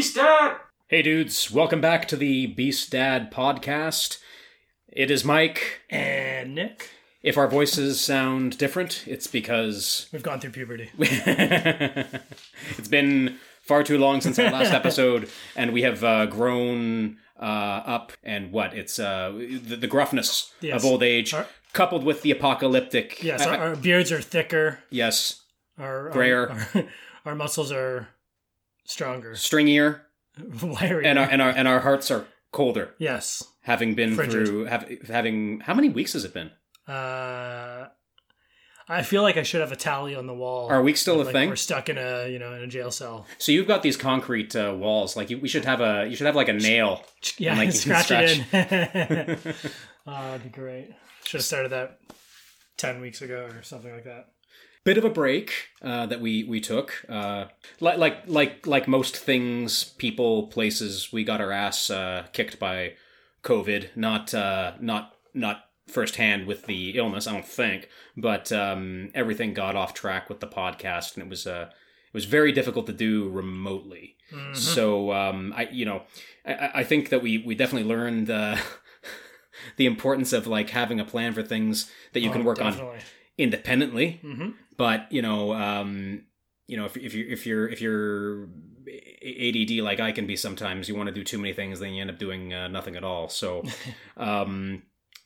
Beast Dad! Hey dudes, welcome back to the Beast Dad podcast. It is Mike. And Nick, If our voices sound different, it's because we've gone through puberty. it's been far too long since our last episode, and we have uh, grown uh, up. And what? It's uh, the, the gruffness Yes. of old age, Our- coupled with the apocalyptic. Yes, I- our, our beards are thicker. yes, Our our- Grayer. Our, our muscles are stronger. stringier, Wiry. and our and our and our hearts are colder, yes. having been Frigid. through have, having how many weeks has it been? Uh, I feel like I should have a tally on the wall. Are weeks still a like thing? We're stuck in a you know in a jail cell. So you've got these concrete uh, walls. Like you, we should have a you should have like a nail. Yeah, like, you can scratch it in. oh, that'd be great. Should have started that ten weeks ago or something like that. Bit of a break uh, that we we took. Uh, like like like like most things, people, places, we got our ass uh, kicked by COVID. Not uh, not not firsthand with the illness, I don't think, but um, everything got off track with the podcast, and it was uh, it was very difficult to do remotely. Mm-hmm. So um, I, you know, I, I think that we we definitely learned uh, the importance of like having a plan for things that you can Oh, work on definitely. independently. Mhm. But you know, um, you know, if, if you if you're if you're ADD like I can be sometimes, you want to do too many things, then you end up doing uh, nothing at all. So. um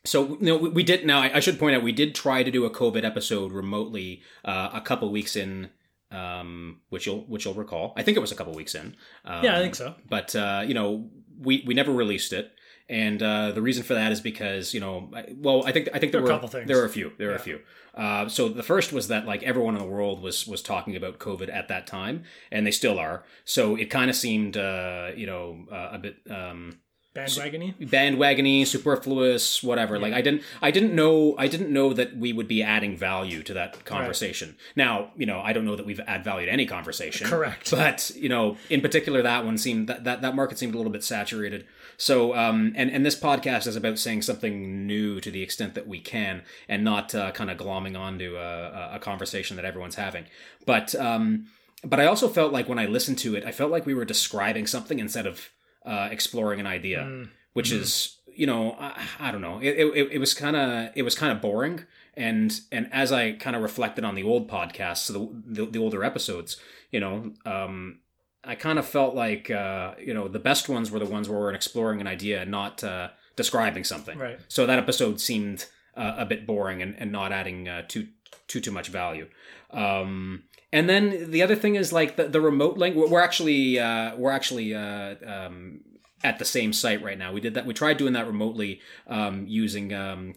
so you know, we, we did. Now I, I should point out we did try to do a COVID episode remotely uh, a couple weeks in, um, which you'll which you'll recall. I think it was a couple weeks in. Um, Yeah, I think so. But uh, you know, we we never released it, and uh, the reason for that is because you know, I- well, I think I think there, There were a couple things. there were a few there were a few. Uh, so the first was that like everyone in the world was was talking about COVID at that time, and they still are. So it kind of seemed uh, you know uh, a bit. Um, Bandwagony. bandwagony, superfluous, whatever. Like I didn't, I didn't know, I didn't know that we would be adding value to that conversation. Now, you know, I don't know that we've add value to any conversation. Correct. But you know, in particular, that one seemed that that, that market seemed a little bit saturated. So, um, and and this podcast is about saying something new to the extent that we can, and not uh, kind of glomming onto a, a conversation that everyone's having. But um, but I also felt like when I listened to it, I felt like we were describing something instead of uh, exploring an idea, Mm. which is you know I, I don't know it, it, it was kind of it was kind of boring and and as I kind of reflected on the old podcasts, the, the the older episodes, you know, um, I kind of felt like uh, you know the best ones were the ones where we're exploring an idea, and not uh, describing something. Right. So that episode seemed uh, a bit boring and, and not adding uh, too too too much value. Um, and then the other thing is like the, the remote link. We're actually uh, we're actually uh, um, at the same site right now. We did that. We tried doing that remotely um, using. Um,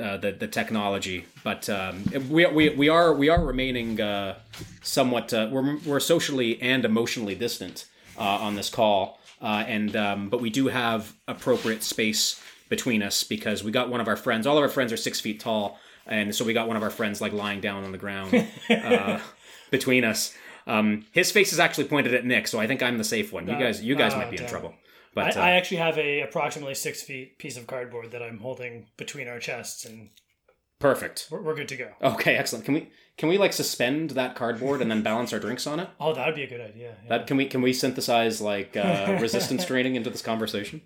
uh, the the technology, but um, we, we we are we are remaining uh, somewhat uh, we're we're socially and emotionally distant uh, on this call, uh, and um, but we do have appropriate space between us because we got one of our friends. All of our friends are six feet tall, and so we got one of our friends like lying down on the ground uh, between us. Um, his face is actually pointed at Nick, so I think I'm the safe one. You guys you guys oh, might be in trouble. I, But uh, I actually have a approximately six feet piece of cardboard that I'm holding between our chests, and perfect. we're, we're good to go. Okay, excellent. Can we can we like suspend that cardboard and then balance our drinks on it? Oh, that would be a good idea. yeah. That can we can we synthesize like uh, resistance training into this conversation?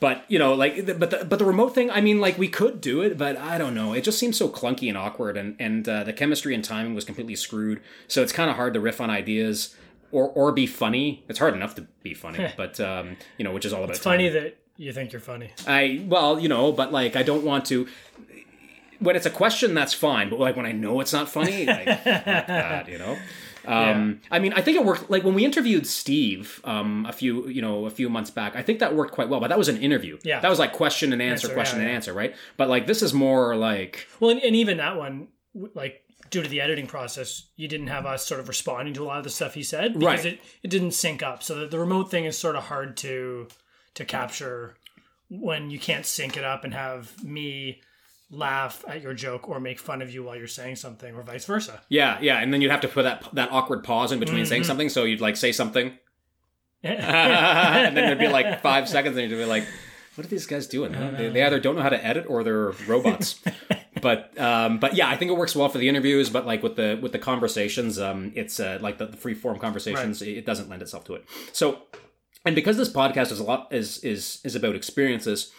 But you know, like, but the, but the remote thing. I mean, like, we could do it, but I don't know. It just seems so clunky and awkward, and and uh, the chemistry and timing was completely screwed. So it's kind of hard to riff on ideas or or be funny. It's hard enough to be funny, but um, you know, which is all about it's funny that you think you're funny. I well, you know, but like, I don't want to. When it's a question, that's fine. But like when I know it's not funny, like fuck that, you know. Um, I mean, I think it worked. Like when we interviewed Steve um, a few, you know, a few months back, I think that worked quite well. But that was an interview. Yeah. that was like question and answer, Answer, question yeah, and yeah. answer, right? But like this is more like Well, and, and even that one, like due to the editing process, you didn't have us sort of responding to a lot of the stuff he said because Right. it, it didn't sync up. So the, the remote thing is sort of hard to to capture when you can't sync it up and have me laugh at your joke or make fun of you while you're saying something or vice versa. yeah, yeah, and then you'd have to put that that awkward pause in between Mm-hmm. saying something. So you'd like say something, and then there'd be like five seconds, and you'd be like, "What are these guys doing? huh? They, they either don't know how to edit or they're robots." but um, but yeah, I think it works well for the interviews. But like with the with the conversations, um, it's uh, like the, the free form conversations. It, it doesn't lend itself to it. So, and because this podcast is a lot is is is about experiences,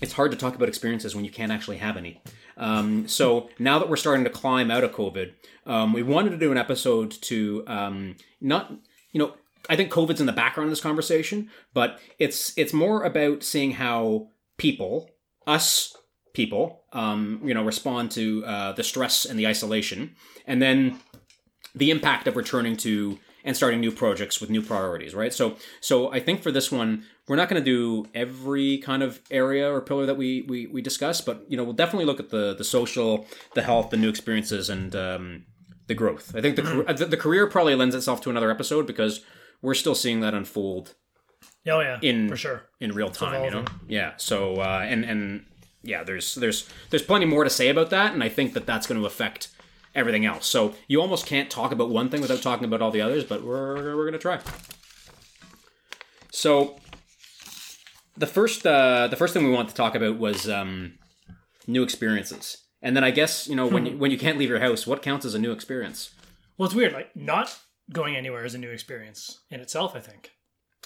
it's hard to talk about experiences when you can't actually have any. Um, so now that we're starting to climb out of COVID, um, we wanted to do an episode to um, not you know I think COVID's in the background of this conversation, but it's it's more about seeing how people, us people, um, you know, respond to uh, the stress and the isolation, and then the impact of returning to and starting new projects with new priorities, right? So, so I think for this one, we're not going to do every kind of area or pillar that we we we discuss, but you know, we'll definitely look at the the social, the health, the new experiences, and um, the growth. I think the, the the career probably lends itself to another episode because we're still seeing that unfold Oh yeah, in for sure. in real time. You know, yeah. So uh, and and yeah, there's there's there's plenty more to say about that, and I think that that's going to affect everything else. So you almost can't talk about one thing without talking about all the others, but we're we're going to try. So the first uh, the first thing we want to talk about was um, new experiences. And then I guess you know when you, when you can't leave your house, what counts as a new experience? Well, it's weird. Like not going anywhere is a new experience in itself. I think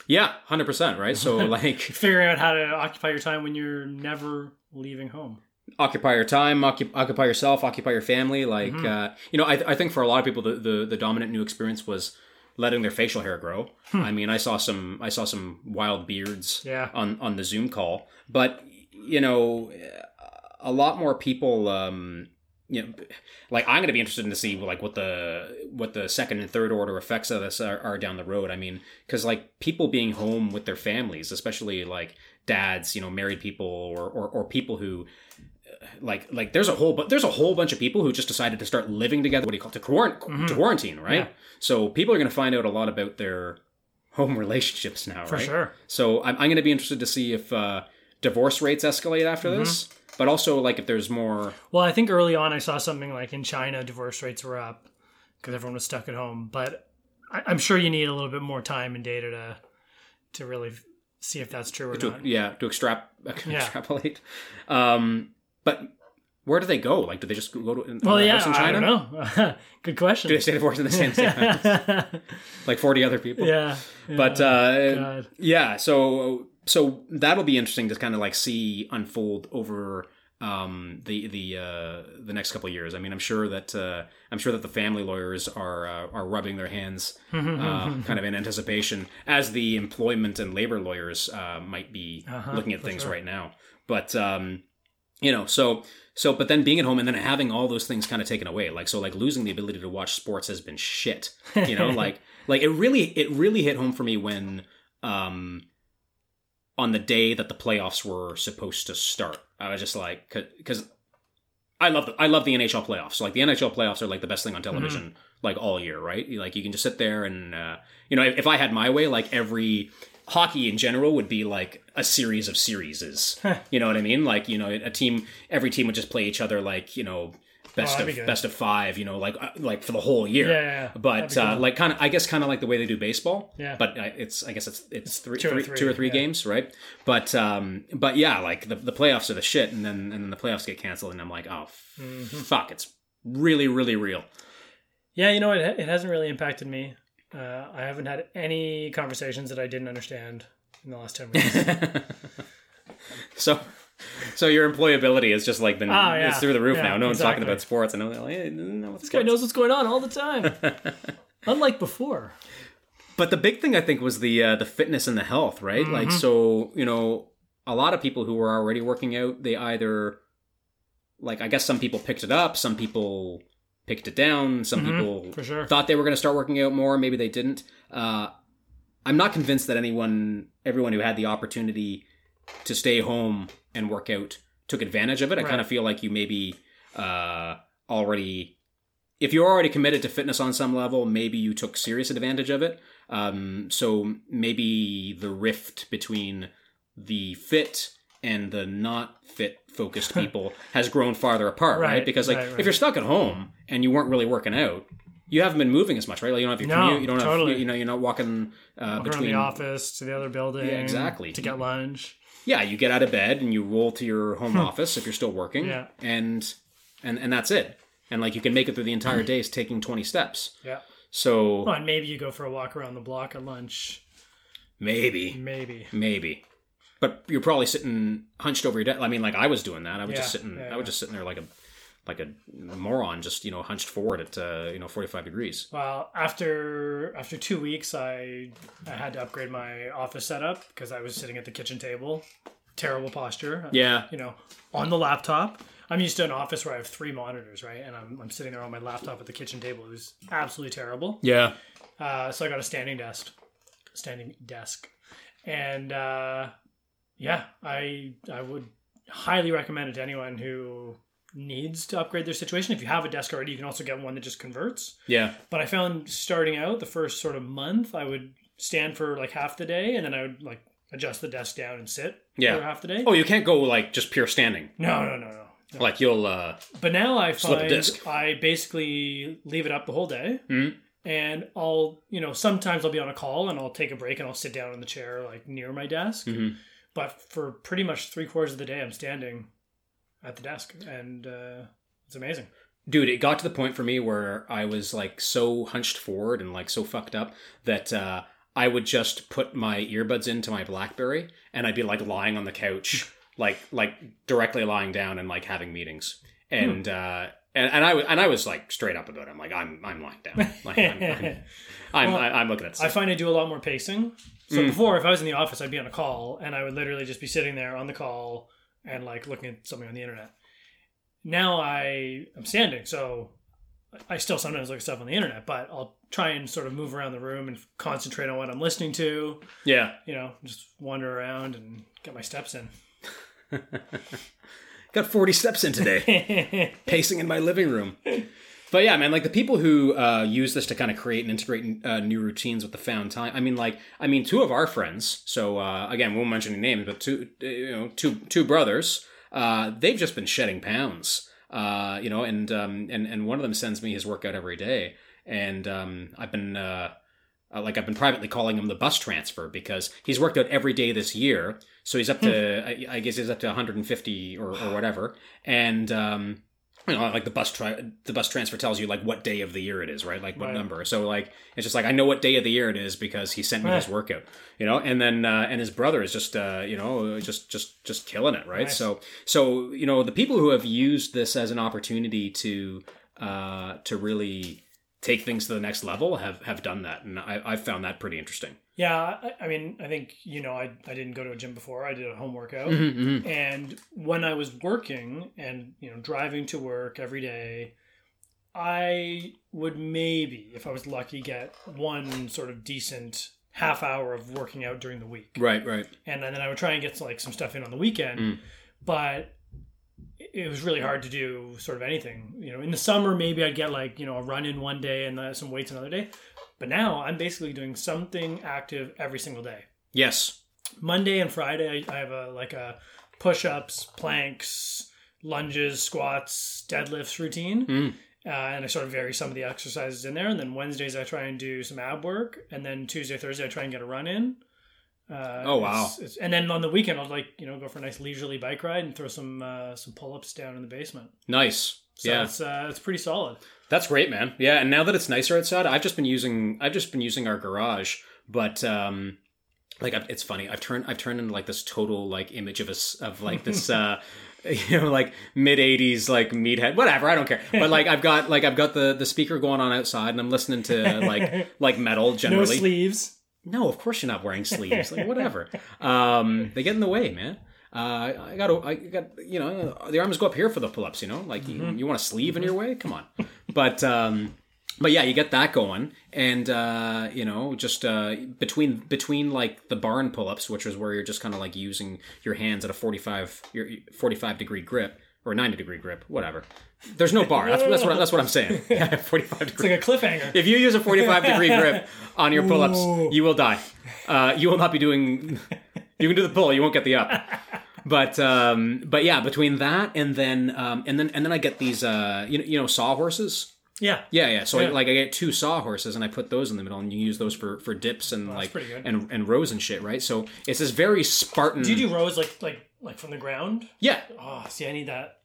Yeah, hundred percent, right? So like figuring out how to occupy your time when you're never leaving home. occupy your time, occup- occupy yourself, occupy your family. Like uh, you know, I, I think for a lot of people, the, the the dominant new experience was letting their facial hair grow. I mean, I saw some I saw some wild beards Yeah. on on the Zoom call, but you know, a lot more people. Um, you know, like I'm going to be interested in to see like what the what the second and third order effects of this are, are down the road. I mean, because like people being home with their families, especially like dads, you know, married people or or, or people who like like there's a whole but there's a whole bunch of people who just decided to start living together. What do you call it? To, quarant- to quarantine, right? Yeah. So people are going to find out a lot about their home relationships now, For right? sure. So I'm, I'm going to be interested to see if uh, divorce rates escalate after Mm-hmm. this, but also like if there's more. Well, I think early on I saw something like in China, divorce rates were up because everyone was stuck at home. But I, I'm sure you need a little bit more time and data to to really see if that's true or to, not. yeah to extrap Yeah. extrapolate um but where do they go like do they just go to in, Well, yeah, in I china don't know. Good question. do they stay divorced in the same house like 40 other people yeah, yeah. but uh yeah so so that'll be interesting to kind of like see unfold over um the the uh the next couple of years i mean i'm sure that uh i'm sure that the family lawyers are uh, are rubbing their hands uh, kind of in anticipation as the employment and labor lawyers uh might be Uh-huh, looking at things sure. right now but um you know so so but then being at home and then having all those things kind of taken away like so like losing the ability to watch sports has been shit you know like like it really it really hit home for me when um on the day that the playoffs were supposed to start i was just like because i love the i love the nhl playoffs So like the nhl playoffs are like the best thing on television like all year right? Like you can just sit there and uh you know if, if i had my way like every hockey in general would be like a series of series you know what i mean like you know a team every team would just play each other like you know best that'd of be best of five you know like uh, like for the whole year Yeah, yeah, yeah. but uh, like kind of i guess kind of like the way they do baseball Yeah. but uh, it's i guess it's it's three, two or three- three, two or three yeah. games right but um but yeah like the, the playoffs are the shit and then and then the playoffs get canceled and i'm like oh Mm-hmm. fuck it's really really real Yeah, you know what? It hasn't really impacted me. Uh, I haven't had any conversations that I didn't understand in the last ten weeks. so so your employability has just like been Oh, yeah. it's through the roof Yeah, now no one's talking about sports and they're like, hey, this guy knows what's going on all the time. Unlike before. But the big thing I think was the uh, the fitness and the health, right? Like Mm-hmm. so, you know, a lot of people who were already working out, they either like I guess some people picked it up, some people picked it down, some people Mm-hmm. for sure. thought they were going to start working out more, maybe they didn't. Uh, I'm not convinced that anyone, everyone who had the opportunity to stay home and work out took advantage of it. I Right. kind of feel like you maybe uh, already, if you're already committed to fitness on some level, maybe you took serious advantage of it. Um, so maybe the rift between the fit and the not fit focused people has grown farther apart, right? Right, Because like right, right. if you're stuck at home and you weren't really working out, you haven't been moving as much, right? Like you don't have your No, commute. You don't totally. have you know you're not walking uh, between. the office to the other building. Yeah, exactly. To get lunch. Yeah, you get out of bed and you roll to your home office if you're still working. Hmm. Yeah. and and and that's it. And like you can make it through the entire day is taking twenty steps. Yeah. So Well, and maybe you go for a walk around the block at lunch. maybe Maybe. maybe. But you're probably sitting hunched over your desk. I mean, like I was doing that. I was just sitting. yeah, I was just sitting there like a like a moron, just you know, hunched forward at uh, you know 45 degrees. Well, after after two weeks, I I had to upgrade my office setup because I was sitting at the kitchen table, terrible posture. Yeah, You know, on the laptop. I'm used to an office where I have three monitors, right? And I'm, I'm sitting there on my laptop at the kitchen table. It was absolutely terrible. yeah. Uh, so I got a standing desk, standing desk, and uh, yeah, I I would highly recommend it to anyone who needs to upgrade their situation. If you have a desk already, you can also get one that just converts. Yeah. But I found starting out the first sort of month, I would stand for like half the day, and then I would like adjust the desk down and sit Yeah. for half the day. Oh, you can't go like just pure standing. No, no, no, no. no. Like you'll uh But now I find. I basically leave it up the whole day. Mhm. And I'll, you know, sometimes I'll be on a call and I'll take a break and I'll sit down in the chair like near my desk. Mhm. But for pretty much three quarters of the day, I'm standing at the desk, and uh, it's amazing. dude it got to the point for me where i was like so hunched forward and like so fucked up that uh i would just put my earbuds into my blackberry and i'd be like lying on the couch like like directly lying down and like having meetings and uh and, and I was and I was like straight up about it. I'm like I'm I'm lying down. Like, I'm, I'm, I'm, Well, I'm looking at I find I do a lot more pacing. So Mm. before, if I was in the office, I'd be on a call and I would literally just be sitting there on the call and like looking at something on the internet. Now I am standing, so I still sometimes look at stuff on the internet, but I'll try and sort of move around the room and concentrate on what I'm listening to. yeah. You know, just wander around and get my steps in. Got 40 steps in today. pacing in my living room. But yeah, man, like the people who uh, use this to kind of create and integrate uh, new routines with the found time. I mean, like, I mean, two of our friends. So uh, again, we won't mention any names, but two, uh, you know, two two brothers. Uh, they've just been shedding pounds. Uh, you know, and um, and and one of them sends me his workout every day, and um, I've been. Uh, uh, like I've been privately calling him the bus transfer because he's worked out every day this year. So he's up to, I, I guess he's up to 150 or, or whatever. And, um, you know, like the bus tri- the bus transfer tells you like what day of the year it is, right? Like what Right. number. So like it's just like I know what day of the year it is because he sent me his workout, you know. And then uh, and his brother is just uh, you know just just just killing it, right? Nice. So so you know the people who have used this as an opportunity to uh, to really take things to the next level have have done that, and I, I've found that pretty interesting. Yeah, I, I mean, I think you know, I I didn't go to a gym before. I did a home workout, Mm-hmm. and when I was working and you know driving to work every day, I would maybe, if I was lucky, get one sort of decent half hour of working out during the week, Right, right. and then I would try and get like some stuff in on the weekend. Mm. But it was really hard to do sort of anything. You know, in the summer maybe I'd get like you know a run in one day and uh, some weights another day. But now I'm basically doing something active every single day. Yes. Monday and Friday, I, have a like a push-ups, planks, lunges, squats, deadlifts routine, Mm. uh, and I sort of vary some of the exercises in there. And then Wednesdays, I try and do some ab work, and then Tuesday, Thursday, I try and get a run in. Uh, Oh, wow. it's- it's- and then on the weekend, I'll like you know go for a nice leisurely bike ride and throw some uh, some pull-ups down in the basement. Nice. So yeah. it's uh, it's pretty solid. That's great, man. Yeah, and now that it's nicer outside, I've just been using I've just been using our garage, but um like I've, it's funny. I've turned I've turned into like this total like image of us of like this uh you know like mid 80s like meathead whatever i don't care but like i've got like i've got the the speaker going on outside and i'm listening to like like metal generally No sleeves. no, of course you're not wearing sleeves. Like whatever. Um, they get in the way, man. Uh, I got, I got, you know, the arms go up here for the pull-ups. You know, like you, you want a sleeve in your way? Come on. But, um, but yeah, you get that going, and uh, you know, just uh, between between like the barn pull-ups, which is where you're just kind of like using your hands at a 45 your 45 degree grip or 90 degree grip, whatever. There's no bar. That's, that's what that's what I'm saying. Yeah, 45 degree. It's like a cliffhanger. If you use a 45 degree grip on your pull ups, Ooh. you will die. Uh, you will not be doing. You can do the pull, you won't get the up. But um, but yeah, between that and then um, and then and then I get these uh, you know you know sawhorses. Yeah. Yeah, yeah. So Yeah. like I get two sawhorses and I put those in the middle and you use those for for dips and that's like and and rows and shit, right? So it's this very Spartan. Do you do rows like like like from the ground? Yeah. Oh, see, I need that.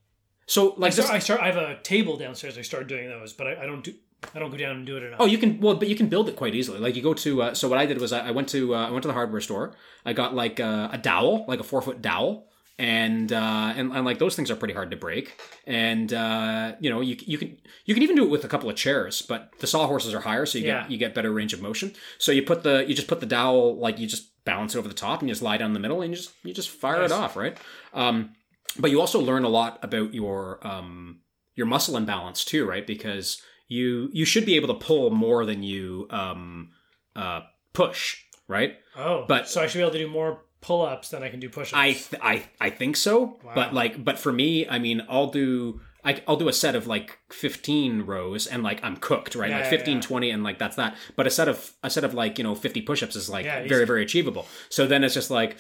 So like I this, start, I start. I have a table downstairs. I start doing those, but I, I don't do. I don't go down and do it enough. Oh, you can well, but you can build it quite easily. Like you go to. Uh, so what I did was I, I went to uh, I went to the hardware store. I got like uh, a dowel, like a four foot dowel, and uh, and and like those things are pretty hard to break. And uh, you know you you can you can even do it with a couple of chairs, but the sawhorses are higher, so you Yeah. get you get better range of motion. So you put the you just put the dowel like you just balance it over the top and you just lie down in the middle and you just you just fire Nice. it off, right? Um, but you also learn a lot about your um, your muscle imbalance too, right? Because you you should be able to pull more than you um, uh, push, right? Oh, but- so I should be able to do more pull-ups than I can do push-ups. I th- I I think so, Wow. but like but for me, I mean, I'll do. I, I'll do a set of like 15 rows and like I'm cooked, right? Yeah, like 15, yeah. 20 and like that's that. But a set of a set of like, you know, 50 push-ups is like Yeah, very very achievable. So then it's just like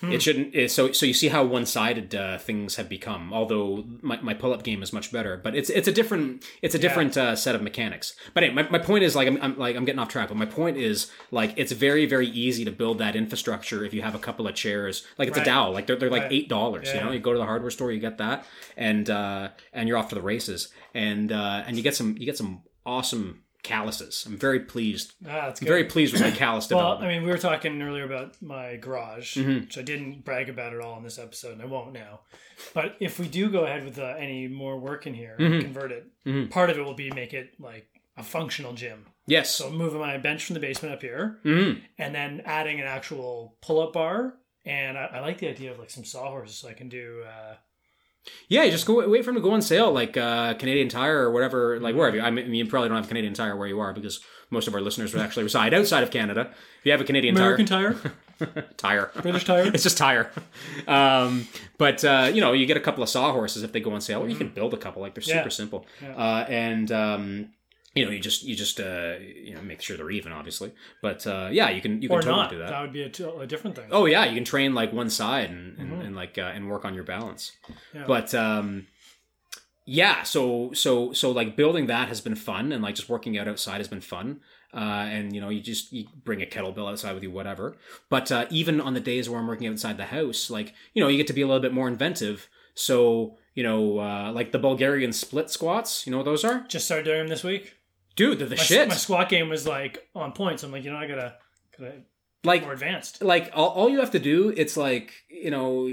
Hmm. it shouldn't so so you see how one-sided uh, things have become. Although my, my pull-up game is much better, but it's it's a different it's a different uh, set of mechanics. But anyway, my, my point is like I'm, I'm like I'm getting off track, but my point is like it's very very easy to build that infrastructure if you have a couple of chairs. Like it's Right. a dowel, like they're, they're like Right. eight dollars. You know, you go to the hardware store, you get that, and uh, and you're off to the races, and uh, and you get some you get some awesome calluses. I'm very pleased, ah, that's good. very pleased with my callus development. well, development. I mean, we were talking earlier about my garage, Mm-hmm. which I didn't brag about at all in this episode, and I won't now. But if we do go ahead with uh, any more work in here, Mm-hmm. convert it. Part of it will be make it like a functional gym. yes. So moving my bench from the basement up here, Mhm. and then adding an actual pull-up bar. And I, I like the idea of like some sawhorses, so I can do. Uh, Yeah, just go wait for them to go on sale, like uh, Canadian Tire or whatever, like wherever. I mean, you probably don't have Canadian Tire where you are because most of our listeners would actually reside outside of Canada. If you have a Canadian American Tire, Tire, tire, British Tire. it's just tire. Um, but uh, you know, you get a couple of sawhorses if they go on sale, or you can build a couple. Like they're Mm-hmm. Yeah. super simple, Yeah. uh, and um, you know, you just you just uh, you know make sure they're even, obviously. But uh, yeah, you can you can or totally not. do That. that. would be a, t- a different thing. Oh yeah, you can train like one side and and, Mm-hmm. and like uh, and work on your balance. Yeah. But um, yeah, so so so like building that has been fun, and like just working out outside has been fun. Uh, and you know, you just you bring a kettlebell outside with you, whatever. But uh, even on the days where I'm working outside the house, like you know, you get to be a little bit more inventive. So you know, uh, like the Bulgarian split squats, you know what those are? Just started doing them this week. Dude, they're the My, shit. my squat game was like on point. So I'm like, you know, I gotta gotta like more advanced. like all, all you have to do it's like you know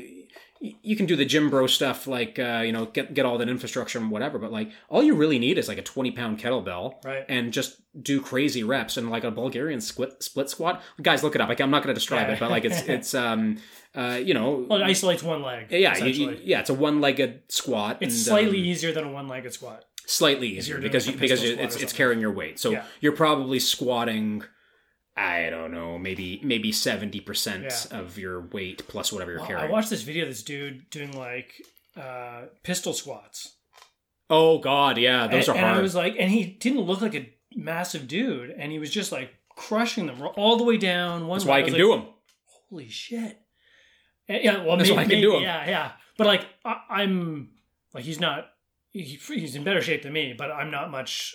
you can do the gym bro stuff like uh, you know get get all that infrastructure and whatever but like all you really need is like a 20 pound kettlebell Right. and just do crazy reps and like a bulgarian split split squat guys look it up like i'm not going to describe Yeah. it but like it's it's um uh you know Well, it isolates one leg. yeah you, you- yeah it's a one-legged squat it's and, slightly um, easier than a one-legged squat. Slightly easier because you, because pistol you, squat it's it's carrying your weight so Yeah. you're probably squatting I don't know, maybe maybe seventy percent of your weight plus whatever you're Well, carrying. I watched this video of this dude doing like uh, pistol squats. Oh God, yeah, those and, are and hard. I was like, and he didn't look like a massive dude, and he was just like crushing them all the way down. One That's why I can was do them. Holy shit! And, yeah, well, That's maybe, why I can maybe- do 'em. Yeah, yeah. But like, I, I'm like, he's not. He, he's in better shape than me, but I'm not much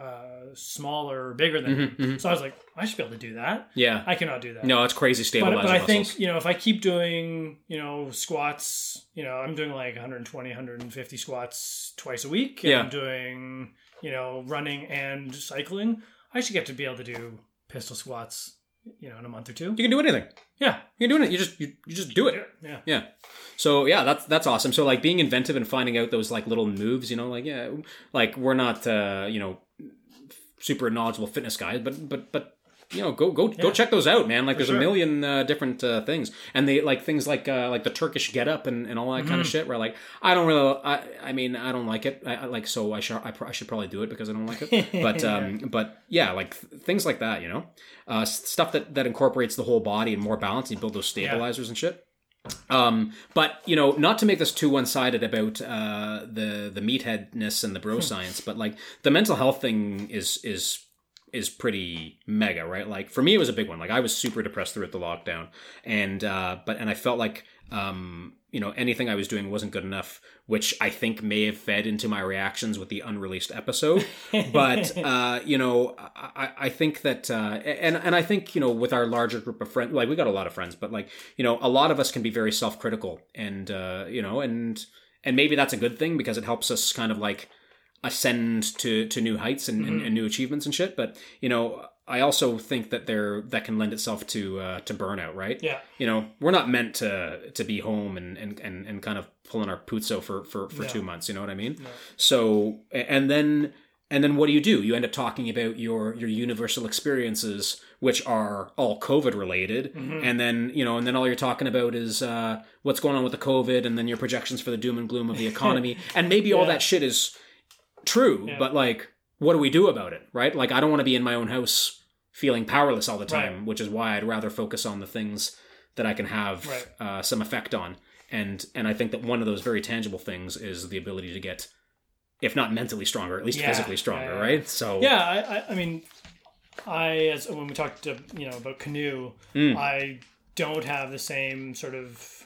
uh, smaller or bigger than him. Mhm, mhm. So I was like, I should be able to do that. Yeah, I cannot do that. no, it's crazy but, stabilizer but I muscles. think you know if I keep doing you know squats, you know I'm doing like 120, 150 squats twice a week. And Yeah. I'm doing you know running and cycling. I should get to be able to do pistol squats, you know, in a month or two. you can do anything. Yeah, You can do it. You just you, you just do it. yeah. Yeah. So yeah, that's that's awesome. So like being inventive and finding out those like little moves, you know, like yeah, like we're not uh, you know super knowledgeable fitness guys, but but but you know, go go go check those out, man. Like there's sure. a million uh, different uh, things, and they like things like uh, like the Turkish get up and, and all that Mm-hmm. kind of shit. Where like I don't really, I, I mean, I don't like it. I, I like so I should I, pr- I should probably do it because I don't like it. But um, but yeah, like th- things like that, you know, uh, stuff that that incorporates the whole body and more balance. You build those stabilizers and shit. Um, but you know, not to make this too one-sided about uh, the the meatheadness and the bro science, but like the mental health thing is is is pretty mega, right? Like for me, it was a big one. Like I was super depressed throughout the lockdown, and uh, but and I felt like um, you know anything I was doing wasn't good enough, which I think may have fed into my reactions with the unreleased episode. but uh, you know, I, I think that, uh, and and I think you know, with our larger group of friends, like we got a lot of friends, but like you know, a lot of us can be very self critical, and uh, you know, and and maybe that's a good thing because it helps us kind of like ascend to to new heights and, and, and new achievements and shit. But you know, I also think that there that can lend itself to uh, to burnout, right? Yeah. You know, we're not meant to to be home and and, and, and kind of pulling our puzzo for for, for No. two months. You know what I mean? So and then and then what do you do? You end up talking about your your universal experiences, which are all COVID related, Mm-hmm. and then you know, and then all you're talking about is uh, what's going on with the COVID, and then your projections for the doom and gloom of the economy, and maybe all that shit is true, Yeah. but like, what do we do about it, right? Like, I don't want to be in my own house feeling powerless all the time, Right. which is why I'd rather focus on the things that I can have Right. uh, some effect on, and and I think that one of those very tangible things is the ability to get, if not mentally stronger, at least Yeah. physically stronger, Yeah, right? So Yeah, I, I, I mean, I as when we talked to you know about canoe, Mm. I don't have the same sort of.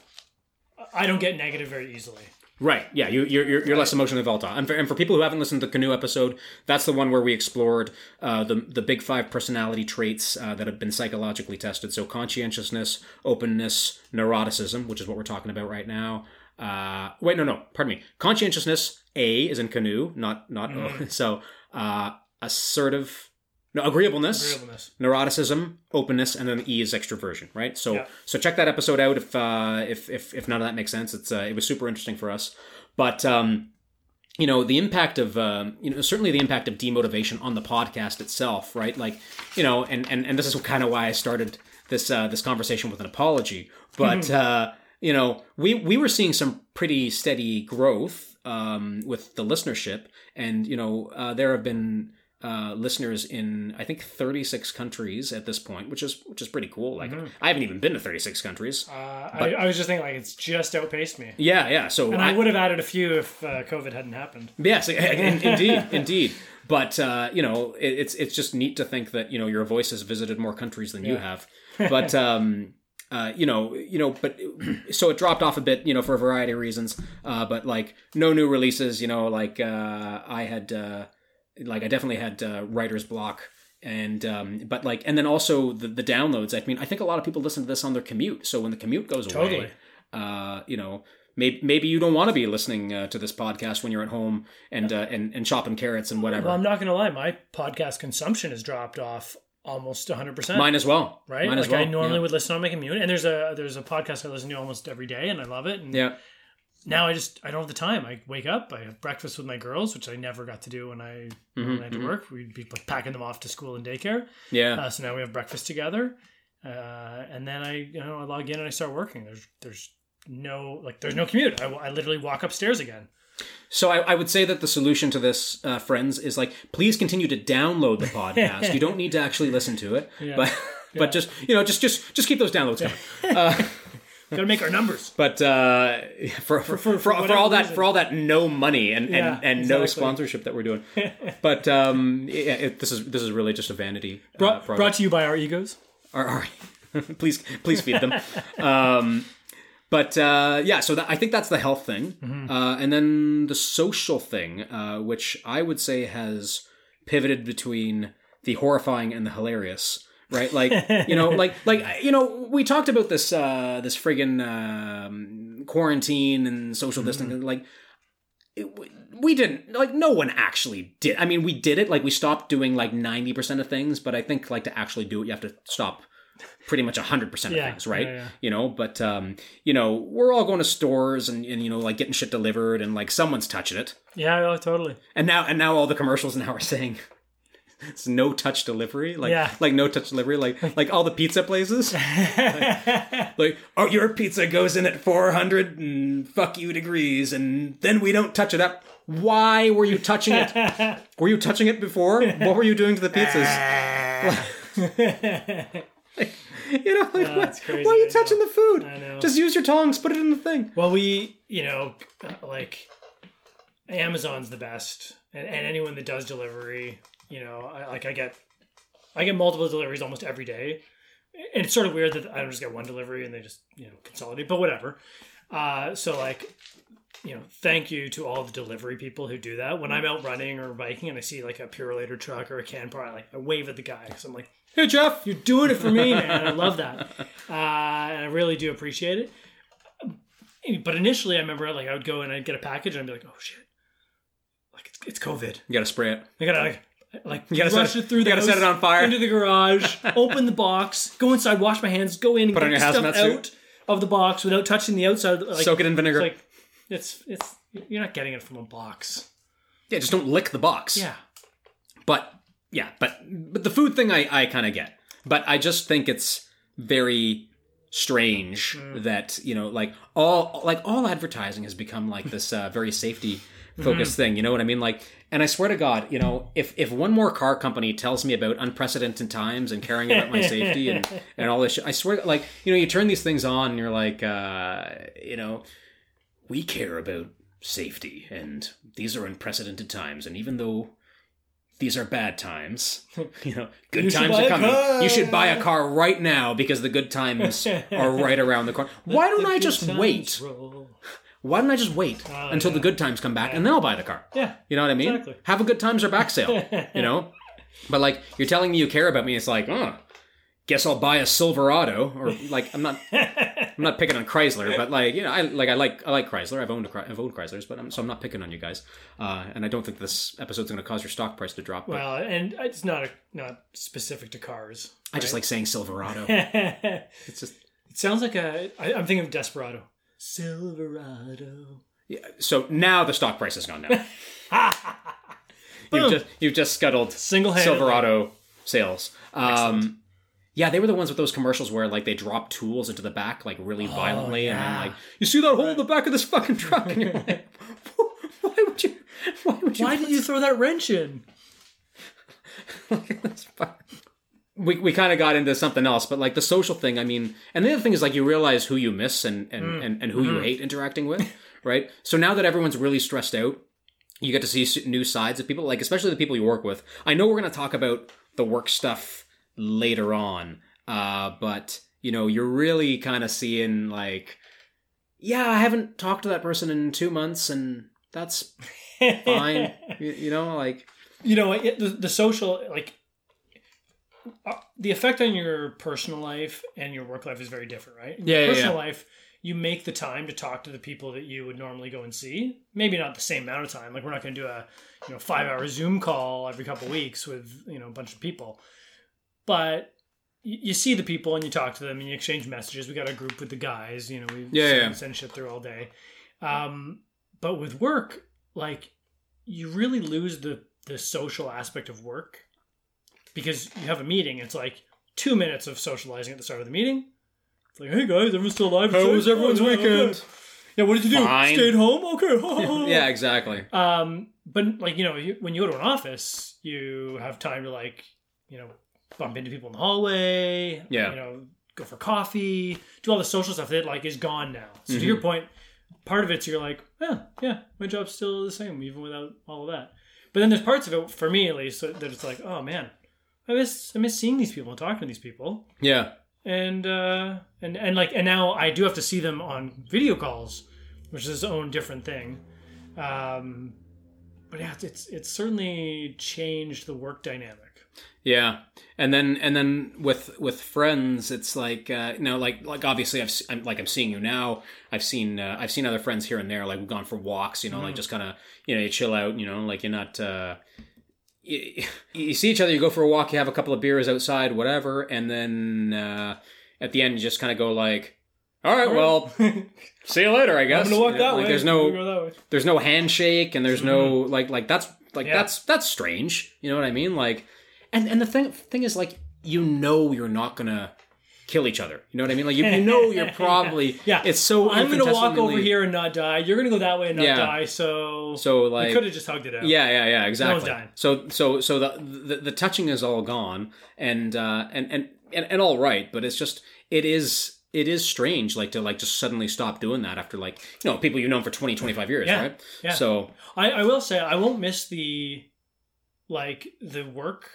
I don't get negative very easily. Right. Yeah. You, you're you're, you're less emotionally volatile. And for, and for people who haven't listened to the canoe episode, that's the one where we explored uh, the the big five personality traits uh, that have been psychologically tested. So conscientiousness, openness, neuroticism, which is what we're talking about right now. Uh, wait, no, no. Pardon me. Conscientiousness. A is in canoe, not not O. So uh, assertive. No, agreeableness, Agreeableness. neuroticism, openness, and then E is extroversion, right? So Yeah. so check that episode out if uh, if, if if none of that makes sense. It's uh, it was super interesting for us, but um, you know the impact of um, you know certainly the impact of demotivation on the podcast itself, right? Like you know, and and and this is kind of why I started this uh, this conversation with an apology, but uh, you know we we were seeing some pretty steady growth um, with the listenership, and you know uh, there have been uh, listeners in I think 36 countries at this point, which is which is pretty cool. Like I haven't even been to 36 countries. Uh, I, I was just thinking like it's just outpaced me, Yeah, yeah. So and I, would have added a few if uh, COVID hadn't happened. yes, in- indeed, indeed. But uh, you know, it, it's it's just neat to think that you know your voice has visited more countries than you have. But um, uh, you know, you know, but so it dropped off a bit, you know, for a variety of reasons. Uh, but like no new releases. You know, like uh, I had, uh, like I definitely had uh, writer's block. And um, but like and then also the, the downloads. I mean, I think a lot of people listen to this on their commute. So when the commute goes Totally. away, uh, you know, maybe maybe you don't want to be listening uh, to this podcast when you're at home and uh, and and chopping carrots and whatever. Well, I'm not going to lie, my podcast consumption has dropped off almost 100. percent Mine as well. Right, Mine like as well. I normally yeah. would listen on my commute, and there's a there's a podcast I listen to almost every day, and I love it. And Yeah. Now I just I don't have the time. I wake up, I have breakfast with my girls, which I never got to do when I when I had to work. We'd be like packing them off to school and daycare. Yeah. Uh, so now we have breakfast together, uh, and then I you know I log in and I start working. There's there's no like there's no commute. I, I literally walk upstairs again. So I, I would say that the solution to this, uh, friends, is like please continue to download the podcast. you don't need to actually listen to it, but but just you know just just just keep those downloads coming. Got to make our numbers. But uh, for for, for, for, all that for all that no money and and, and no sponsorship that we're doing, but um, this is this is really just a vanity uh, Brought, brought to you by our egos. All right. please, please feed them. um, but uh, yeah, so that, I think that's the health thing, Mm-hmm. uh, and then the social thing, uh, which I would say has pivoted between the horrifying and the hilarious. Right, like you know, like like you know, we talked about this uh, this friggin' um, quarantine and social Mm-hmm. distancing. Like, it, we didn't like no one actually did. I mean, we did it. Like we stopped doing like ninety percent of things, but I think like to actually do it, you have to stop pretty much hundred percent of Yeah, things, right? yeah, yeah. You know, but um, you know, we're all going to stores and, and you know, like getting shit delivered, and like someone's touching it, Yeah, oh, totally. and now and now all the commercials now are saying. It's no touch delivery, like Yeah. like no touch delivery, like like all the pizza places. like, oh, your pizza goes in at four hundred and fuck you degrees, and then we don't touch it up. Why were you touching it? were you touching it before? What were you doing to the pizzas? you know, like, why, it's crazy, why are you touching the food? I know. Just use your tongs, put it in the thing. Well, we, you know, like Amazon's the best, and, and anyone that does delivery, you know, I, like I get, I get multiple deliveries almost every day, and it's sort of weird that I just get one delivery and they just you know consolidate, but whatever. Uh, so like, you know, thank you to all the delivery people who do that. When I'm out running or biking and I see like a Purolator truck or a Canpar, I like I wave at the guy because I'm like, "Hey Jeff, you're doing it for me, man." I love that, uh, and I really do appreciate it. But initially, I remember like I would go and I'd get a package and I'd be like, "Oh shit, like it's, it's COVID." You got to spray it. I gotta like, like You gotta rush set- it through. you gotta set it on fire. into the garage. open the box. Go inside. Wash my hands. Go in and Put get on your the stuff hazmat suit. out of the box without touching the outside. Like, Soak it in vinegar. It's like it's it's you're not getting it from a box. yeah, just don't lick the box. Yeah. But yeah, but but the food thing I I kind of get. But I just think it's very strange Mm. that you know like all like all advertising has become like this uh, very safety focused Mm-hmm. thing you know what i mean? Like and i swear to god you know if if one more car company tells me about unprecedented times and caring about my safety and and all this shit i swear like you know you turn these things on and you're like uh you know we care about safety and these are unprecedented times. And even though these are bad times you know good You times are coming. You should buy a car. right now because the good times are right around the corner why don't i just wait why don't i just wait Oh, until yeah. the good times come back and then i'll buy the car Yeah. you know what i mean Exactly. have a good times or back sale you know but like you're telling me you care about me it's like oh guess i'll buy a silverado or like i'm not i'm not picking on chrysler but like you know i like i like i like chrysler i've owned a, i've owned chryslers but I'm, so i'm not picking on you guys uh, and i don't think this episode's going to cause your stock price to drop but Well, and it's not a, not specific to cars. i just like saying silverado it it's just it sounds like a. I, I'm thinking of Desperado. Silverado. yeah, so now the stock price has gone down you've just you've just scuttled Single. Silverado sales. Um, yeah, they were the ones with those commercials where like they drop tools into the back like really violently, and then Oh, like you see that hole in the back of this fucking truck, and you're like, why would you? Why would you? Why did you throw that wrench in? Look at That's fine. We we kind of got into something else, but like the social thing. I mean, and the other thing is like you realize who you miss and and Mm. and, and who Mm-hmm. you hate interacting with, right? So now that everyone's really stressed out, you get to see new sides of people, like especially the people you work with. I know we're going to talk about the work stuff later on, uh, but you know, you're really kind of seeing like, yeah, I haven't talked to that person in two months, and that's fine. you, you know, like you know it, the, the social like the effect on your personal life and your work life is very different right? In Yeah, your yeah, personal yeah. life you make the time to talk to the people that you would normally go and see. Maybe not the same amount of time. Like we're not going to do a you know five hour zoom call every couple weeks with you know a bunch of people. But you see the people and you talk to them and you exchange messages. We got a group with the guys you know we Yeah, send, yeah. send shit through all day. Um, but with work like you really lose the the social aspect of work because you have a meeting it's like two minutes of socializing at the start of the meeting it's like hey guys everyone's still alive How was everyone's Oh, weekend? okay. yeah what did you do Fine. stayed home okay yeah, exactly. um but like you know you, when you go to an office you have time to like you know bump into people in the hallway Yeah. you know go for coffee do all the social stuff that like is gone now so Mm-hmm. to your point part of it's you're like yeah yeah my job's still the same even without all of that but then there's parts of it for me at least that it's like oh man i miss i miss seeing these people and talking to these people Yeah. and uh and and like and now i do have to see them on video calls which is its own different thing um but yeah it's it's, certainly changed the work dynamic Yeah, and then and then with with friends, it's like uh, you know, like like obviously I've I'm, like I'm seeing you now. I've seen uh, I've seen other friends here and there. Like we've gone for walks. You know, like just kind of you know you chill out. You know, like you're not. Uh, you, you see each other. You go for a walk. You have a couple of beers outside, whatever, and then uh, at the end you just kind of go like, "All right, well, see you later." I guess. i'm gonna walk You know, that like, way There's I'm no go that way. there's no handshake and there's no like like that's like Yeah. that's that's strange you know what i mean like and and the thing thing is like you know you're not gonna kill each other you know what i mean like you, you know you're probably Yeah. it's so i'm gonna walk over here and not die you're gonna go that way and not Yeah. die so so like could have just hugged it out yeah yeah yeah exactly dying. so so so the, the the touching is all gone and uh and and and, and all right but it's just it is it is strange like to like just suddenly stop doing that after like you know people you've known for 20 25 years Yeah. right Yeah. so I, I will say I won't miss the like the work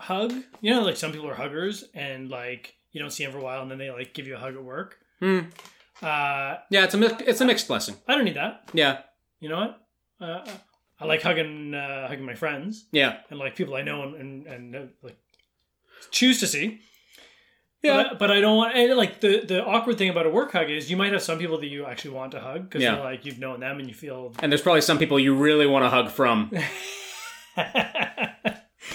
hug. You know, like some people are huggers and like you don't see them for a while and then they like give you a hug at work. hmm. Uh, Yeah, it's a mi- it's a mixed blessing. I don't need that. Yeah, You know what? Uh, I like hugging uh, hugging my friends yeah, and like people I know and and, and uh, like choose to see. yeah. But, but I don't want and like the the awkward thing about a work hug is you might have some people that you actually want to hug because Yeah. you're like you've known them and you feel. And there's probably some people you really want to hug from.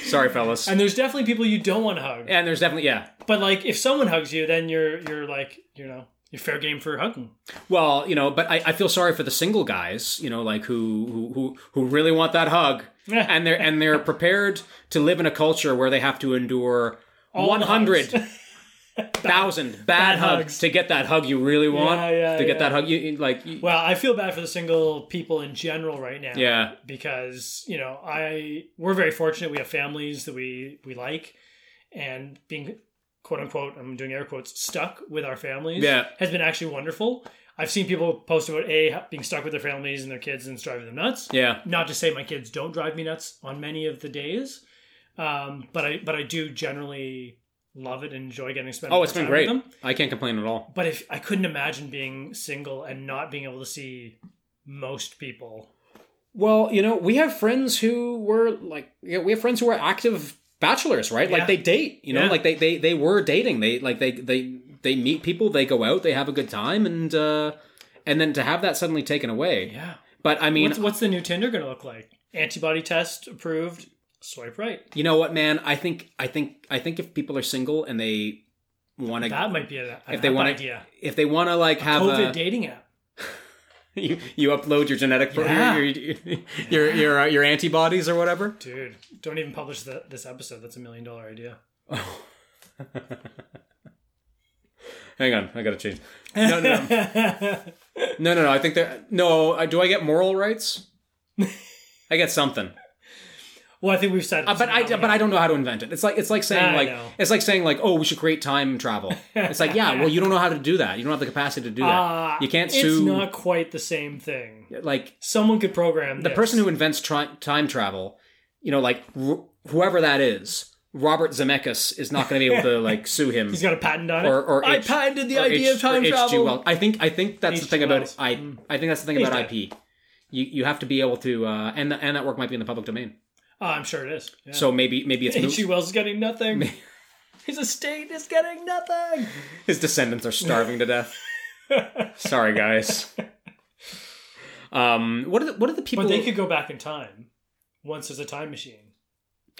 Sorry, fellas. and there's definitely people you don't want to hug. And there's definitely yeah. But like if someone hugs you, then you're you're like you know you're fair game for hugging. Well, you know, but I, I feel sorry for the single guys, you know, like who who who, who really want that hug, and they're and they're prepared to live in a culture where they have to endure one hundred. thousand bad, bad hugs, hugs. to get that hug you really want. Yeah, yeah, to get yeah. that hug, you you- like you, Well, I feel bad for the single people in general right now. yeah, because you know I we're very fortunate. We have families that we we like, and being quote unquote I'm doing air quotes stuck with our families Yeah. has been actually wonderful. I've seen people post about a being stuck with their families and their kids and it's driving them nuts. yeah. Not to say my kids don't drive me nuts on many of the days, um, but I but I do generally love it and enjoy getting to spend. Oh, it's been great. I can't complain at all. But if I couldn't imagine being single and not being able to see most people. Well, you know, we have friends who were like, you know, we have friends who are active bachelors, right? Like they date, you know, Yeah. like they, they they were dating. They like they they they meet people, they go out, they have a good time, and uh and then to have that suddenly taken away. Yeah. But I mean, What's, what's the new Tinder going to look like? Antibody test approved. Swipe right. you know what, man? I think I think I think if people are single and they want to, That might be a, an if they want idea. to, if they want to like have COVID a, dating app. you, you upload your genetic pro- Yeah. your your your your, uh, your antibodies or whatever. Dude, don't even publish the, this episode. That's a million dollar idea. Hang on, I gotta change. No, no, no, no, no. no I think that no. I- Do I get moral rights? I get something, well, I think we've said. Uh, but I but I don't know how to invent it. It's like it's like saying I like know. it's like saying like oh we should create time travel. It's like yeah, well you don't know how to do that. You don't have the capacity to do that. Uh, you can't sue. It's not quite the same thing. like Someone could program the person who invents tri- time travel. You know, like wh- whoever that is, Robert Zemeckis is not going to be able to like sue him. He's got a patent on it. or, or I H- patented the idea H- of time travel. Wells. I think I think that's the H.G. thing about. I I think that's the thing He's about dead. IP. You you have to be able to uh, and and that work might be in the public domain. Oh, I'm sure it is. Yeah. So maybe maybe it's H.G. Wells is getting nothing. His estate is getting nothing. his descendants are starving to death. Sorry guys. Um, what are the, what are the people? But they could go back in time once there's a time machine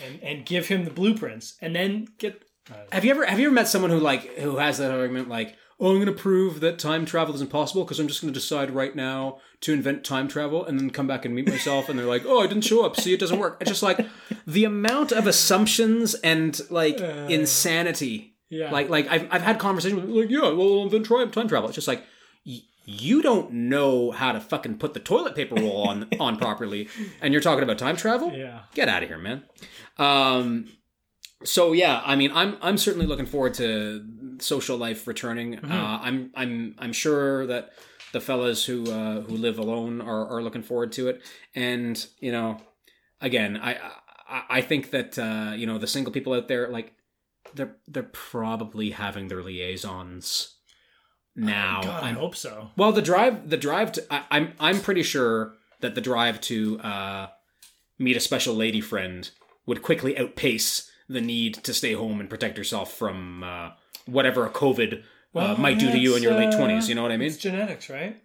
and and give him the blueprints and then get. Have you ever have you ever met someone who like who has that argument like, oh, I'm going to prove that time travel is impossible because I'm just going to decide right now to invent time travel and then come back and meet myself and they're like, oh, I didn't show up, see, it doesn't work. It's just like the amount of assumptions and like insanity. Yeah. Like like I've I've had conversations with like, yeah, well, I'll invent time time travel. It's just like. y- You don't know how to fucking put the toilet paper roll on on properly, and you're talking about time travel. Yeah. Get out of here, man. Um, so yeah, I mean, I'm I'm certainly looking forward to social life returning. Uh, I'm I'm I'm sure that the fellas who uh, who live alone are, are looking forward to it. And you know, again, I I, I think that uh, you know the single people out there like they're they're probably having their liaisons now. God, I hope so. well, the drive, the drive to, I, I'm, I'm pretty sure that the drive to uh, meet a special lady friend would quickly outpace the need to stay home and protect yourself from uh, whatever a COVID uh, might do to you in your late uh, twenties. You know what I mean? It's genetics, right?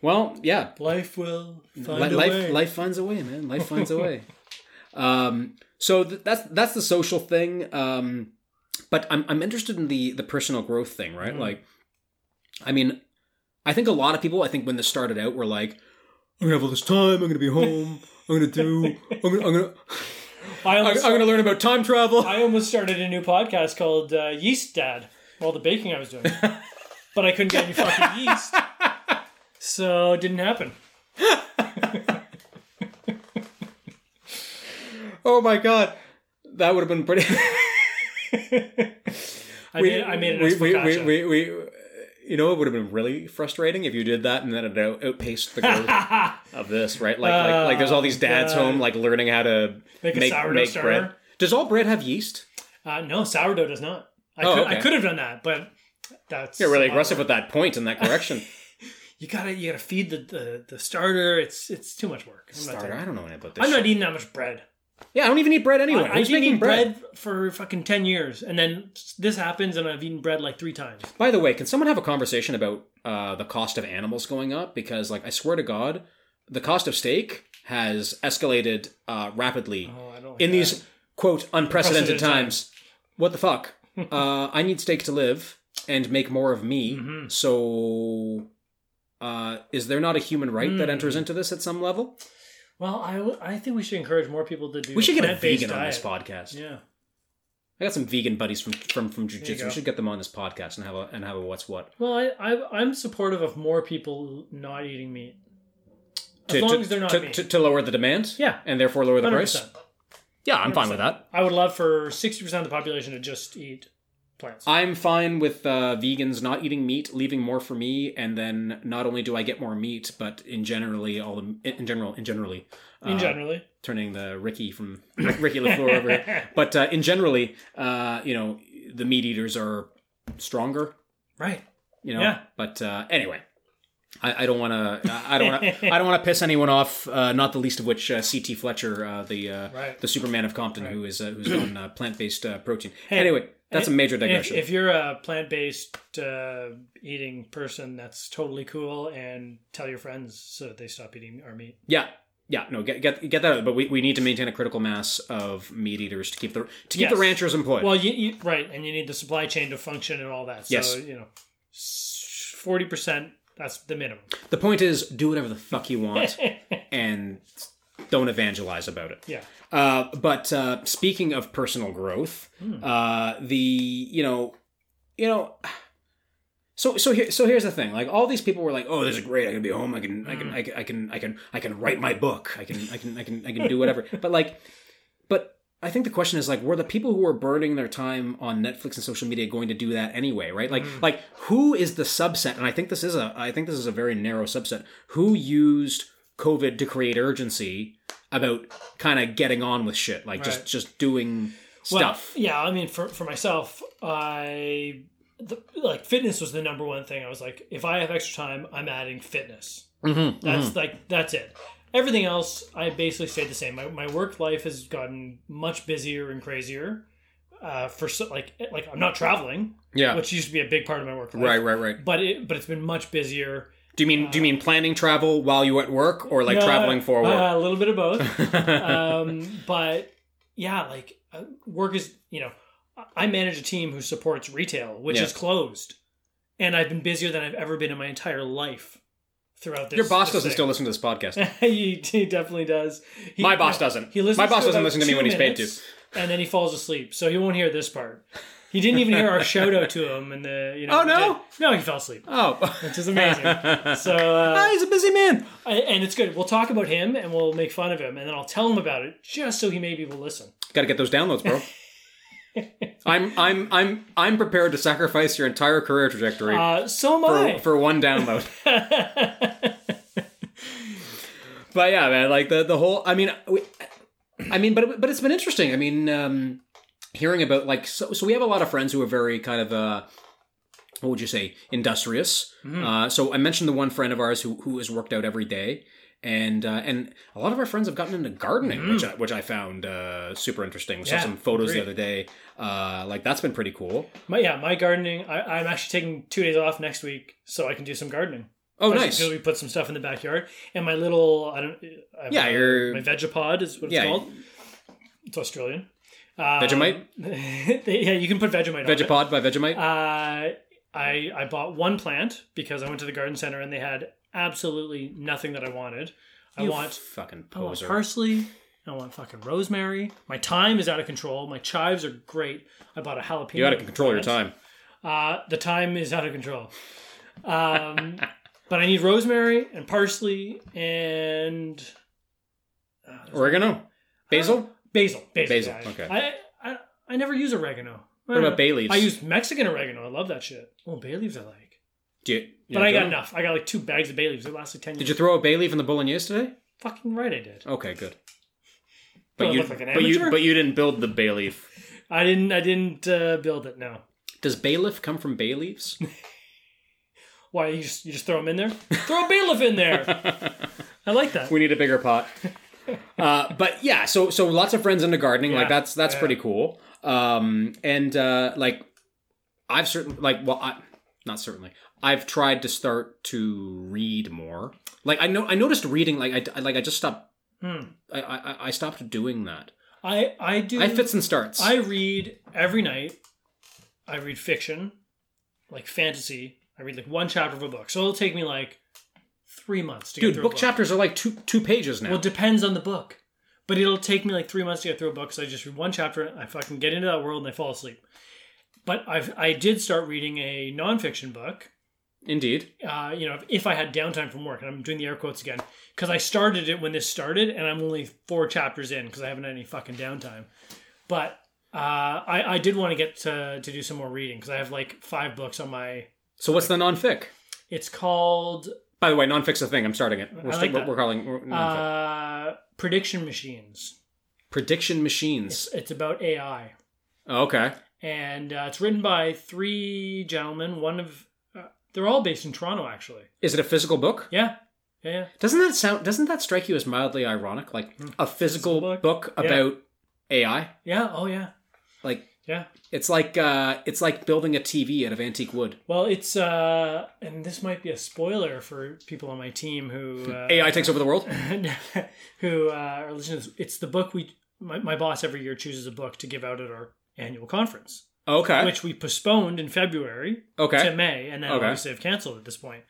Well, yeah, Life will find Li- a life, way. life finds a way, man. Life finds a way. Um, so th- that's that's the social thing. Um, but I'm I'm interested in the the personal growth thing, right? Mhm. Like, I mean, I think a lot of people, I think when this started out, were like, I'm gonna have all this time. I'm gonna be home. I'm gonna do. I'm gonna. I'm gonna. I I'm, I'm gonna learn about time travel. I almost started a new podcast called uh, Yeast Dad. All the baking I was doing, but I couldn't get any fucking yeast, so it didn't happen. Oh my god, that would have been pretty. I made I made an we, we, we, we, we, you know, it would have been really frustrating if you did that and then it out, outpaced the growth of this, right? Like, like, like, there's all these dads Oh, home, like learning how to Make a make, sourdough make bread. Does all bread have yeast? Uh, no, sourdough does not. I, Oh, could, okay. I could have done that, but that's You're really aggressive with that point and that correction. you gotta you gotta feed the, the, the starter. It's it's too much work. I'm not, Starter. I don't know anything about this. I'm shit. not eating that much bread. Yeah, I don't even eat bread anyway. I, I Who's didn't making eat bread? for fucking ten years, and then this happens, and I've eaten bread like three times. By the way, can someone have a conversation about uh, the cost of animals going up? Because, like, I swear to God, the cost of steak has escalated uh, rapidly Oh, like in that. these quote unprecedented Unprecedented times. What the fuck? Uh, I need steak to live and make more of me. Mhm. So, uh, is there not a human right that Mm. enters into this at some level? Well, I, w- I think we should encourage more people to do. We should get a vegan on this podcast. Yeah, I got some vegan buddies from from from jujitsu. We should get them on this podcast and have a and have a what's what. well, I, I I'm supportive of more people not eating meat, as To, long to, as they're not to, meat. to, to lower the demand. Yeah. and therefore lower the 100%. price. Yeah, I'm fine with that. I would love for sixty percent of the population to just eat plants. I'm fine with uh, vegans not eating meat, leaving more for me, and then not only do I get more meat, but in generally all the in general in generally in uh, generally, turning the Ricky from Ricky Lafleur over. But uh, in generally, uh, you know, the meat eaters are stronger. right? You know. Yeah. But uh, anyway. I, don't want to. I don't want to. I don't want to piss anyone off. Uh, not the least of which, uh, C.T. Fletcher, uh, the uh, Right. the Superman of Compton, who is uh, who's on uh, plant based uh, protein. Hey, anyway, that's a major digression. if you're a plant based uh, eating person, that's totally cool, and tell your friends so that they stop eating our meat. Yeah, yeah, no, get get get that. Out. But we, we need to maintain a critical mass of meat eaters to keep the to keep the ranchers employed. Well, you, you right, and you need the supply chain to function and all that. So Yes. you know, forty percent. That's the minimum. the point is, do whatever the fuck you want and don't evangelize about it. Yeah. Uh, but uh, speaking of personal growth, Hmm. uh, the you know, you know. So so here so here's the thing. Like all these people were like, "Oh, this is great. I can be home. I can I can Hmm. I can I can I can I can write my book. I can I can I can I can do whatever." but like I think the question is like, were the people who were burning their time on Netflix and social media going to do that anyway, right? Like, Mm. like who is the subset? And I think this is a, I think this is a very narrow subset. Who used COVID to create urgency about kind of getting on with shit, like just Right. just doing Well, stuff. yeah, I mean, for for myself, I the, like fitness was the number one thing. I was like, if I have extra time, I'm adding fitness. Mm-hmm, That's like that's it. Everything else, I basically stayed the same. My, my work life has gotten much busier and crazier. Uh, for so, like like I'm not traveling, Yeah, which used to be a big part of my work life. right, right, right. But it but it's been much busier. Do you mean do you mean planning travel while you at work, or like No, traveling for work? Uh, a little bit of both. um, but yeah, like uh, work is you know, I manage a team who supports retail, which Yeah. is closed, and I've been busier than I've ever been in my entire life. Throughout this, Your boss this doesn't thing. still listen to this podcast. he, he definitely does. He, My boss doesn't. He listens My boss doesn't listen to me when he's paid to. and then he falls asleep, so he won't hear this part. He didn't even hear our shout out to him, and the you know. Oh, no? no, he fell asleep, Oh, which is amazing. So Ah, uh, he's a busy man. I, and it's good. We'll talk about him, and we'll make fun of him, and then I'll tell him about it, just so he maybe will listen. Got to get those downloads, bro. I'm I'm I'm I'm prepared to sacrifice your entire career trajectory Uh, so am for, I. for one download. but yeah, man, like the the whole. I mean, we, I mean, but but it's been interesting. I mean, um, hearing about like so so we have a lot of friends who are very kind of uh, what would you say, industrious. Uh, so I mentioned the one friend of ours who who has worked out every day. And uh, and a lot of our friends have gotten into gardening, which I, which I found uh, super interesting. We saw some photos agreed. the other day. Uh, like that's been pretty cool. my, yeah, my gardening. I, I'm actually taking two days off next week, so I can do some gardening. Oh, nice. so we put some stuff in the backyard, and my little I don't. I Yeah, your- my Vegapod is what it's Yeah. called. It's Australian. Um, Vegemite? yeah, you can put Vegemite. on it. Vegapod by Vegemite. Uh, I I bought one plant because I went to the garden center and they had absolutely nothing that I wanted. I You want fucking I want parsley. I want fucking rosemary. My thyme is out of control. My chives are great. I bought a jalapeno. You got to control your time. Uh, the time is out of control. Um, but I need rosemary and parsley and Oregano, basil. basil. Basil. Basil, yeah. okay. I, I I never use oregano. What about bay leaves? I use Mexican oregano. I love that shit. Oh, bay leaves I like. Do you, you But know, I got enough. I got like two bags of bay leaves. It lasted ten years. Did you throw a bay leaf in the bolognese today? Fucking right, I did. Okay, good. But you, like but you, but you didn't build the bay leaf. I didn't. I didn't uh, build it. No. Does bailiff come from bay leaves? Why you just you just throw them in there? throw a bailiff in there. I like that. we need a bigger pot. uh, but yeah, so so lots of friends into gardening. Like that's that's Yeah. pretty cool. Um, and uh, like I've certainly like well, I, not certainly. I've tried to start to read more. Like I know I noticed reading. Like I like I just stopped. Hmm. I, I I stopped doing that. I I do. I fits and starts. I read every night. I read fiction, like fantasy. I read like one chapter of a book. So it'll take me like three months to get Dude, through book book. chapters are like two two pages now. Well, it depends on the book. But it'll take me like three months to get through a book because I just read one chapter, I fucking get into that world, and I fall asleep. But I've I did start reading a nonfiction book. Indeed. Uh, you know, if, if I had downtime from work, and I'm doing the air quotes again because I started it when this started, and I'm only four chapters in because I haven't had any fucking downtime. But uh, I I did want to get to to do some more reading because I have like five books on my. So what's the nonfic? It's called By the way, nonfic's a thing. I'm starting it. We're, like we're, that. we're calling we're, uh, Prediction Machines. prediction machines. It's about AI. Oh, okay. and uh, it's written by three gentlemen. One of they're all based in Toronto, actually. Is it a physical book? Yeah, yeah, yeah. Doesn't that sound? Doesn't that strike you as mildly ironic? Like a physical Physical book? book, Yeah. about AI. yeah. Oh, yeah, Like yeah. it's like uh, it's like building a TV out of antique wood. Well, it's uh, and this might be a spoiler for people on my team who uh, AI takes over the world. who uh, are listening. To this. It's the book we my, my boss every year chooses a book to give out at our annual conference, Okay. which we postponed in February okay. to May, and then Okay. obviously have canceled at this point.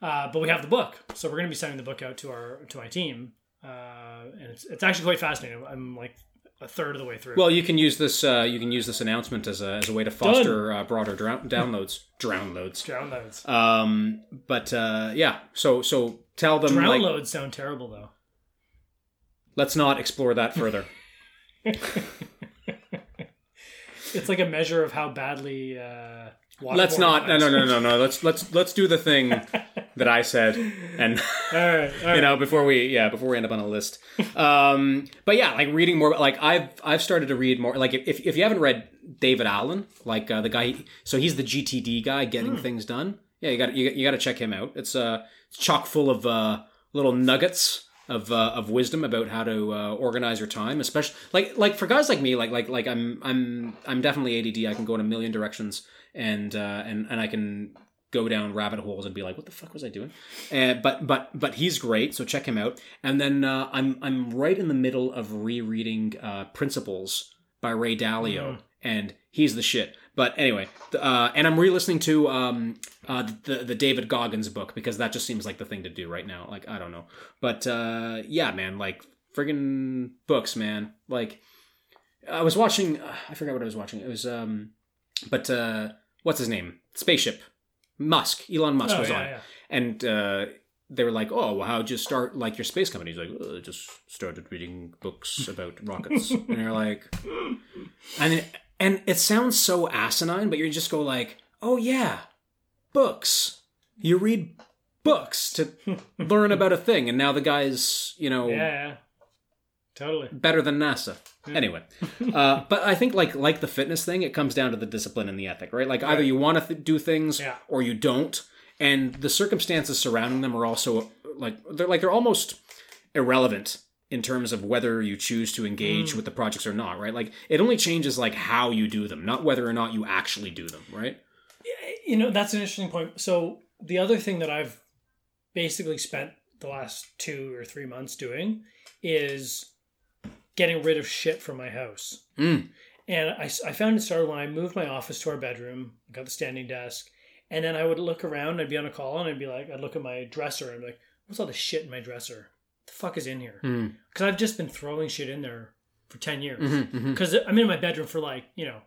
Uh, but we have the book, so we're going to be sending the book out to our to my team, uh, and it's it's actually quite fascinating. I'm like a third of the way through. Well, you can use this. Uh, you can use this announcement as a as a way to foster uh, broader drown- downloads. Drownloads. downloads. Um, but uh, yeah. So so tell them like Downloads sound terrible though. let's not explore that further. It's like a measure of how badly. Uh, let's not. No no no no no. Let's let's let's do the thing that I said and. All right, all right. you know before we yeah before we end up on a list um but yeah like reading more like i've i've started to read more like if, if you haven't read david allen like uh, the guy so he's the gtd guy getting things done yeah you got you, you got to check him out it's uh it's chock full of uh little nuggets of uh, of wisdom about how to uh, organize your time especially like like for guys like me like like like i'm i'm i'm definitely add i can go in a million directions and uh and and i can go down rabbit holes and be like, "What the fuck was I doing?" Uh, but but but he's great, so check him out. And then uh, I'm I'm right in the middle of rereading uh, Principles by Ray Dalio, and he's the shit. But anyway, uh, and I'm re-listening to um, uh, the the David Goggins book because that just seems like the thing to do right now. Like I don't know, but uh, yeah, man, like friggin' books, man. Like I was watching, uh, I forgot what I was watching. It was um, but uh, what's his name? Spaceship. Musk, Elon Musk Oh, was yeah, on, yeah. and uh, they were like, "Oh, well, how'd you start like your space company?" He's like, oh, "I just started reading books about rockets," and you're like, and and it sounds so asinine, but you just go like, "Oh yeah, books. You read books to learn about a thing, and now the guy's you know Yeah, yeah. Totally. better than NASA." Anyway, uh, but I think like like the fitness thing, it comes down to the discipline and the ethic, right? Like either you want to th- do things Yeah. or you don't, and the circumstances surrounding them are also like they're like they're almost irrelevant in terms of whether you choose to engage with the projects or not, right? Like it only changes like how you do them, not whether or not you actually do them, right? You know, that's an interesting point. So the other thing that I've basically spent the last two or three months doing is getting rid of shit from my house. Mm. And I, I found it started when I moved my office to our bedroom, got the standing desk, and then I would look around, I'd be on a call, and I'd be like, I'd look at my dresser and I'd be like, what's all this shit in my dresser? The fuck is in here? Mm. Because I've just been throwing shit in there for 10 years. Mhm, mhm. Because I'm in my bedroom for like, you know,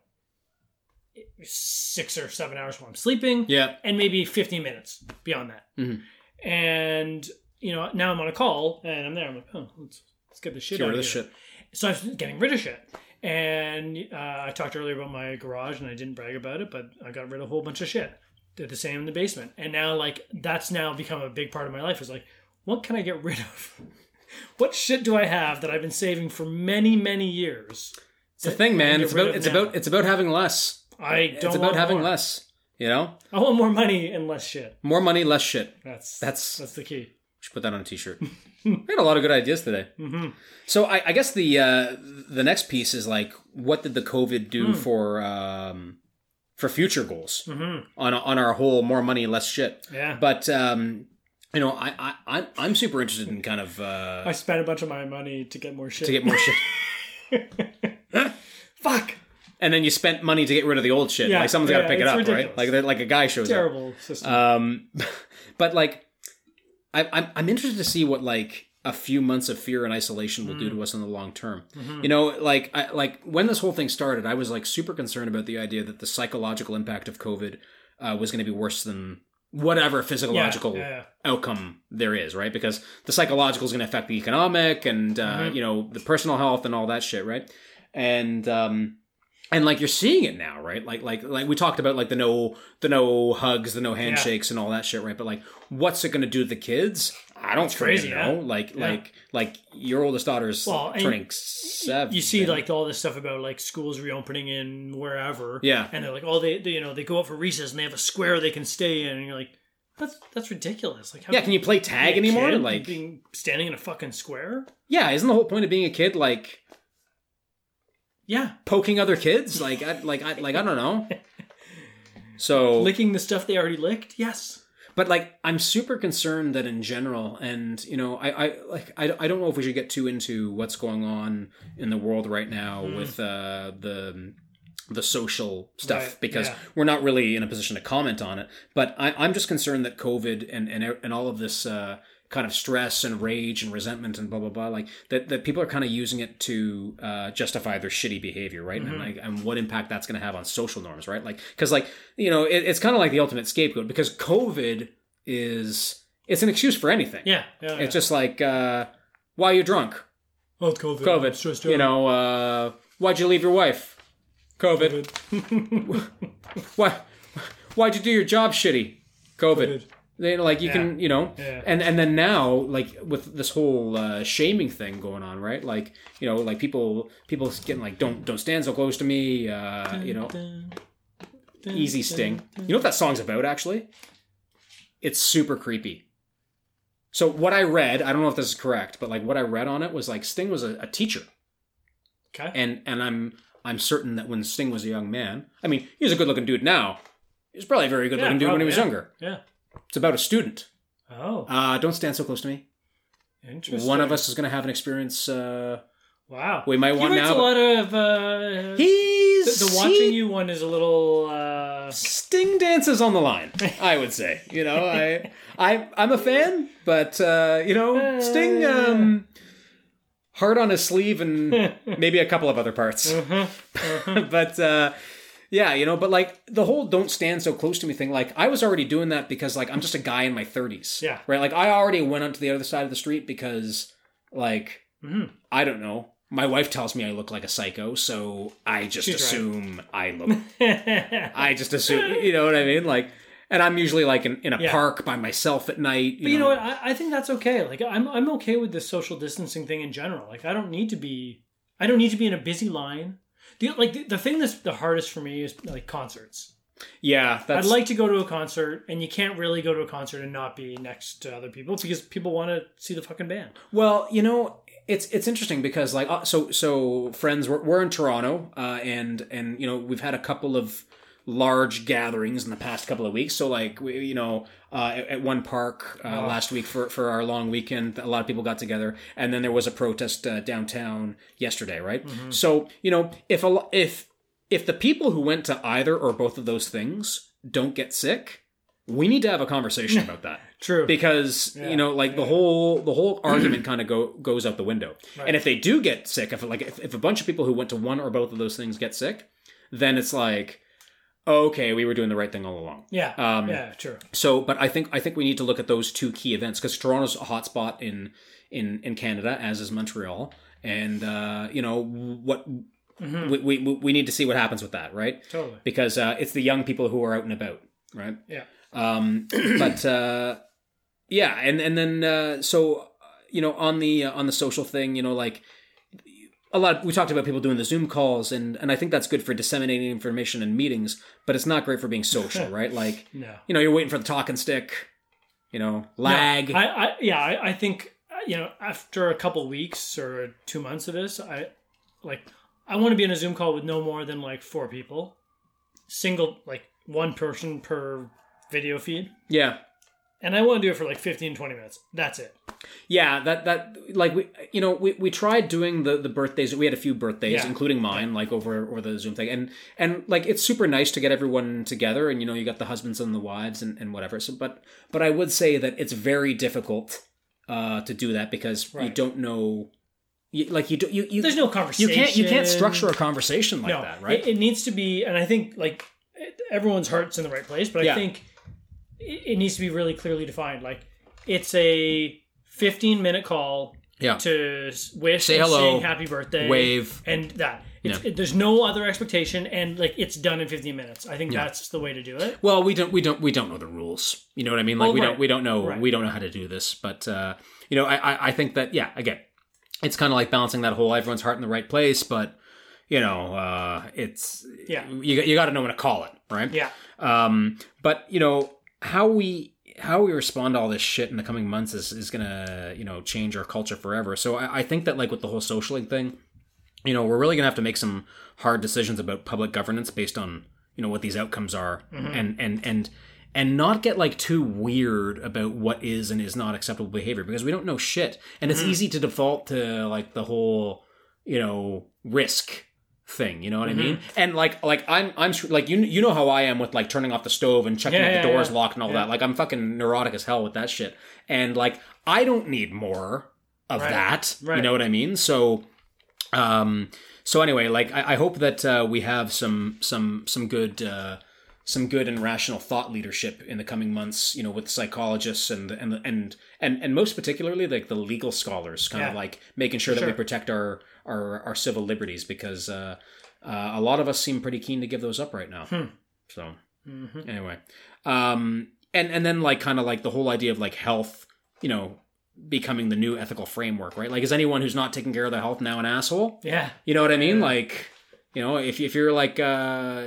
six or seven hours while I'm sleeping Yeah. and maybe 15 minutes beyond that. Mhm. And you know, now I'm on a call and I'm there. I'm like, oh, let's let's get this shit Get out rid of of here. shit. So I'm getting rid of shit. And uh, I talked earlier about my garage, and I didn't brag about it, but I got rid of a whole bunch of shit. Did the same in the basement, and now like that's now become a big part of my life. Is like, what can I get rid of? what shit do I have that I've been saving for many many years? It's a thing, man. It's about it's now. about it's about having less. I don't. It's about having more. less. You know, I want more money and less shit. more money, less shit. That's That's that's the key. should put that on a t-shirt. we had a lot of good ideas today. Mm-hmm. So I, I guess the uh, the next piece is like, what did the COVID do for um, for future goals Mm-hmm. on on our whole more money, less shit? Yeah. But um, you know, I, I I'm I'm super interested in kind of uh, I spent a bunch of my money to get more shit. to get more shit, Fuck. and then you spent money to get rid of the old shit. Yeah, like someone's got to pick it up, ridiculous. right? Like like a guy shows up. Terrible system. Um, but like, I, I'm I'm interested to see what like a few months of fear and isolation will Mm. do to us in the long term. Mm-hmm. You know, like I, like when this whole thing started, I was like super concerned about the idea that the psychological impact of COVID uh, was going to be worse than whatever physiological yeah, yeah. outcome there is, right? Because the psychological is going to affect the economic and uh, Mm-hmm. you know the personal health and all that shit, right? And um, and like you're seeing it now, right? Like like like we talked about like the no the no hugs, the no handshakes, and all that shit, right? But like, what's it going to do to the kids? I don't crazy, know. yeah. Like Yeah. like like your oldest daughter's Well, turning seven. you see like all this stuff about like schools reopening in wherever. Yeah. And they're like, oh, they, they you know they go out for recess and they have a square they can stay in, and you're like, that's that's ridiculous. Like, how yeah, can you play tag anymore? Like being standing in a fucking square. yeah, isn't the whole point of being a kid like Yeah, poking other kids? Like I like I like I don't know. So licking the stuff they already licked. Yes. But like i'm super concerned that in general and you know i i like i, I don't know if we should get too into what's going on in the world right now Mm. with uh the the social stuff Right, because yeah. we're not really in a position to comment on it but I, i'm just concerned that covid and and, and all of this uh kind of stress and rage and resentment and blah blah blah like that, that people are kind of using it to uh, justify their shitty behavior right? Mm-hmm. and like and what impact that's going to have on social norms right? Like because like you know it, it's kind of like the ultimate scapegoat because covid is it's an excuse for anything. Yeah. yeah, it's just like uh why are you drunk? Oh, COVID. covid. Stressed you know uh why'd you leave your wife? Covid, why why'd you do your job shitty? Covid, COVID. They, like you can you know? Yeah. and and then now like with this whole uh, shaming thing going on right? Like you know like people people getting like don't don't stand so close to me uh you know? Easy sting. You know what that song's about actually? It's super creepy. So what i read i don't know if this is correct but like what i read on it was like sting was a, a teacher. Okay. and and i'm i'm certain that when sting was a young man i mean he's a good looking dude now. He's probably a very good looking dude when he was younger. Yeah. It's about a student Oh, uh don't stand so close to me interesting. one of us is going to have an experience uh Wow. we might he want now a lot of. Uh, he's the, the watching you one is a little. Uh, Sting dances on the line, I would say. You know, I, I, I'm a fan, but uh, you know, Sting, um, heart on his sleeve, and maybe a couple of other parts. but uh, yeah, you know, but like the whole "don't stand so close to me" thing, like I was already doing that because like I'm just a guy in my 30s. Yeah. right. Like I already went onto the other side of the street because, like, Mhm. I don't know. My wife tells me I look like a psycho, so I just She's right. assume I look I just assume, you know what I mean? Like, and I'm usually like in, in a Yeah. park by myself at night. You But you know what? I, I think that's okay. Like I'm I'm okay with the social distancing thing in general. Like I don't need to be I don't need to be in a busy line. The, like the, the thing that's the hardest for me is like concerts. Yeah, that's I'd like to go to a concert, and you can't really go to a concert and not be next to other people because people want to see the fucking band. well, you know, it's it's interesting because like uh, so so friends, we're, we're in Toronto, uh, and and you know we've had a couple of large gatherings in the past couple of weeks. So like we, you know, uh, at, at one park uh, last week for for our long weekend, a lot of people got together, and then there was a protest uh, downtown yesterday, right? So you know, if a if if the people who went to either or both of those things don't get sick, we need to have a conversation about that. True. because you know like the whole the whole argument kind of go goes out the window. And if they do get sick if like if, if a bunch of people who went to one or both of those things get sick then it's like okay we were doing the right thing all along yeah. um, yeah. True. so but i think i think we need to look at those two key events because toronto's a hotspot in in in canada as is montreal and uh you know what we, we we need to see what happens with that right Totally. because uh, it's the young people who are out and about, right? Yeah. Um, but uh, yeah, and and then uh, so you know on the uh, on the social thing, you know, like a lot. we talked about people doing the Zoom calls, and and I think that's good for disseminating information in meetings, but it's not great for being social, right? Like, No. you know, you're waiting for the talking stick, you know, lag. I, I yeah, I, I think uh, you know after a couple weeks or two months of this, I like I want to be in a Zoom call with no more than like four people, single like one person per video feed, yeah, and I want to do it for like 15, 20 minutes. That's it. Yeah, that that like we you know we, we tried doing the the birthdays. We had a few birthdays, Yeah. including mine, like over over the Zoom thing, and and like it's super nice to get everyone together, and you know you got the husbands and the wives and, and whatever. So, but but I would say that it's very difficult uh, to do that because you don't know, you, like you do you you There's no conversation you can't you can't structure a conversation like no, that, right? It, it needs to be, and I think like everyone's heart's in the right place, but I Yeah. think it, it needs to be really clearly defined. Like it's a 15 minute call yeah, to wish Say hello, sing happy birthday, wave. and that. It's, it, there's no other expectation, and like it's done in 15 minutes. I think that's the way to do it. Well, we don't we don't we don't know the rules. You know what I mean? Like Well, we right. don't we don't know Right. we don't know how to do this. But uh, you know, I, I I think that yeah, again, it's kind of like balancing that whole everyone's heart in the right place. But you know, uh, it's Yeah. you you got to know when to call it, right? Yeah, Um, but you know how we how we respond to all this shit in the coming months is, is gonna you know change our culture forever. So I, I think that like with the whole socialing thing, you know, we're really gonna have to make some hard decisions about public governance based on you know what these outcomes are, mm-hmm. and and and and not get like too weird about what is and is not acceptable behavior because we don't know shit, and it's mm-hmm. easy to default to like the whole you know risk thing you know what i mean? And like like i'm i'm like you you know how i am with like turning off the stove and checking Yeah, if the yeah, door is yeah. locked and all that. Like i'm fucking neurotic as hell with that shit. And like i don't need more of Right. that you know what i mean? So um so anyway like i, I hope that uh, we have some some some good uh some good and rational thought leadership in the coming months, you know, with psychologists and and and and and most particularly like the legal scholars, kind of like making sure that we protect our our our civil liberties because uh, uh, a lot of us seem pretty keen to give those up right now. Hmm. So Mhm. anyway, um, and and then like kind of like the whole idea of like health, you know, becoming the new ethical framework, right? Like, is anyone who's not taking care of their health now an asshole? yeah, You know what I mean? Like, you know, if if you're like uh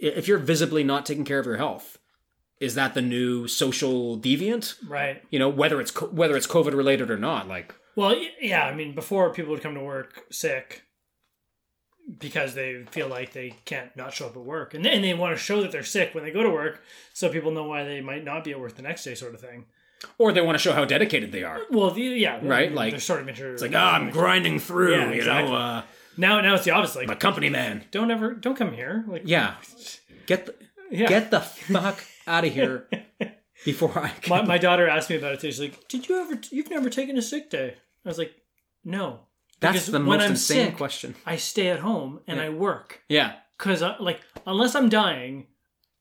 if you're visibly not taking care of your health, is that the new social deviant? right. You know, whether it's whether it's COVID related or not, like Well, yeah. I mean, before people would come to work sick because they feel like they can't not show up at work, and then they want to show that they're sick when they go to work, so people know why they might not be at work the next day, sort of thing. or they want to show how dedicated they are. Well, the, yeah, Right, Like they're sort of inter- It's like, ah, I'm grinding through, Yeah, you exactly. know, uh, now. Now it's the opposite. Like, I'm a company man. don't ever, don't come here. Like, Yeah, get the yeah. get the fuck out of here before I. my, my daughter asked me about it. Today. She's like, "Did you ever? You've never taken a sick day?" I was like, "No." That's Because the most I'm insane sick, question. I stay at home and I work Yeah, because, like, unless I'm dying,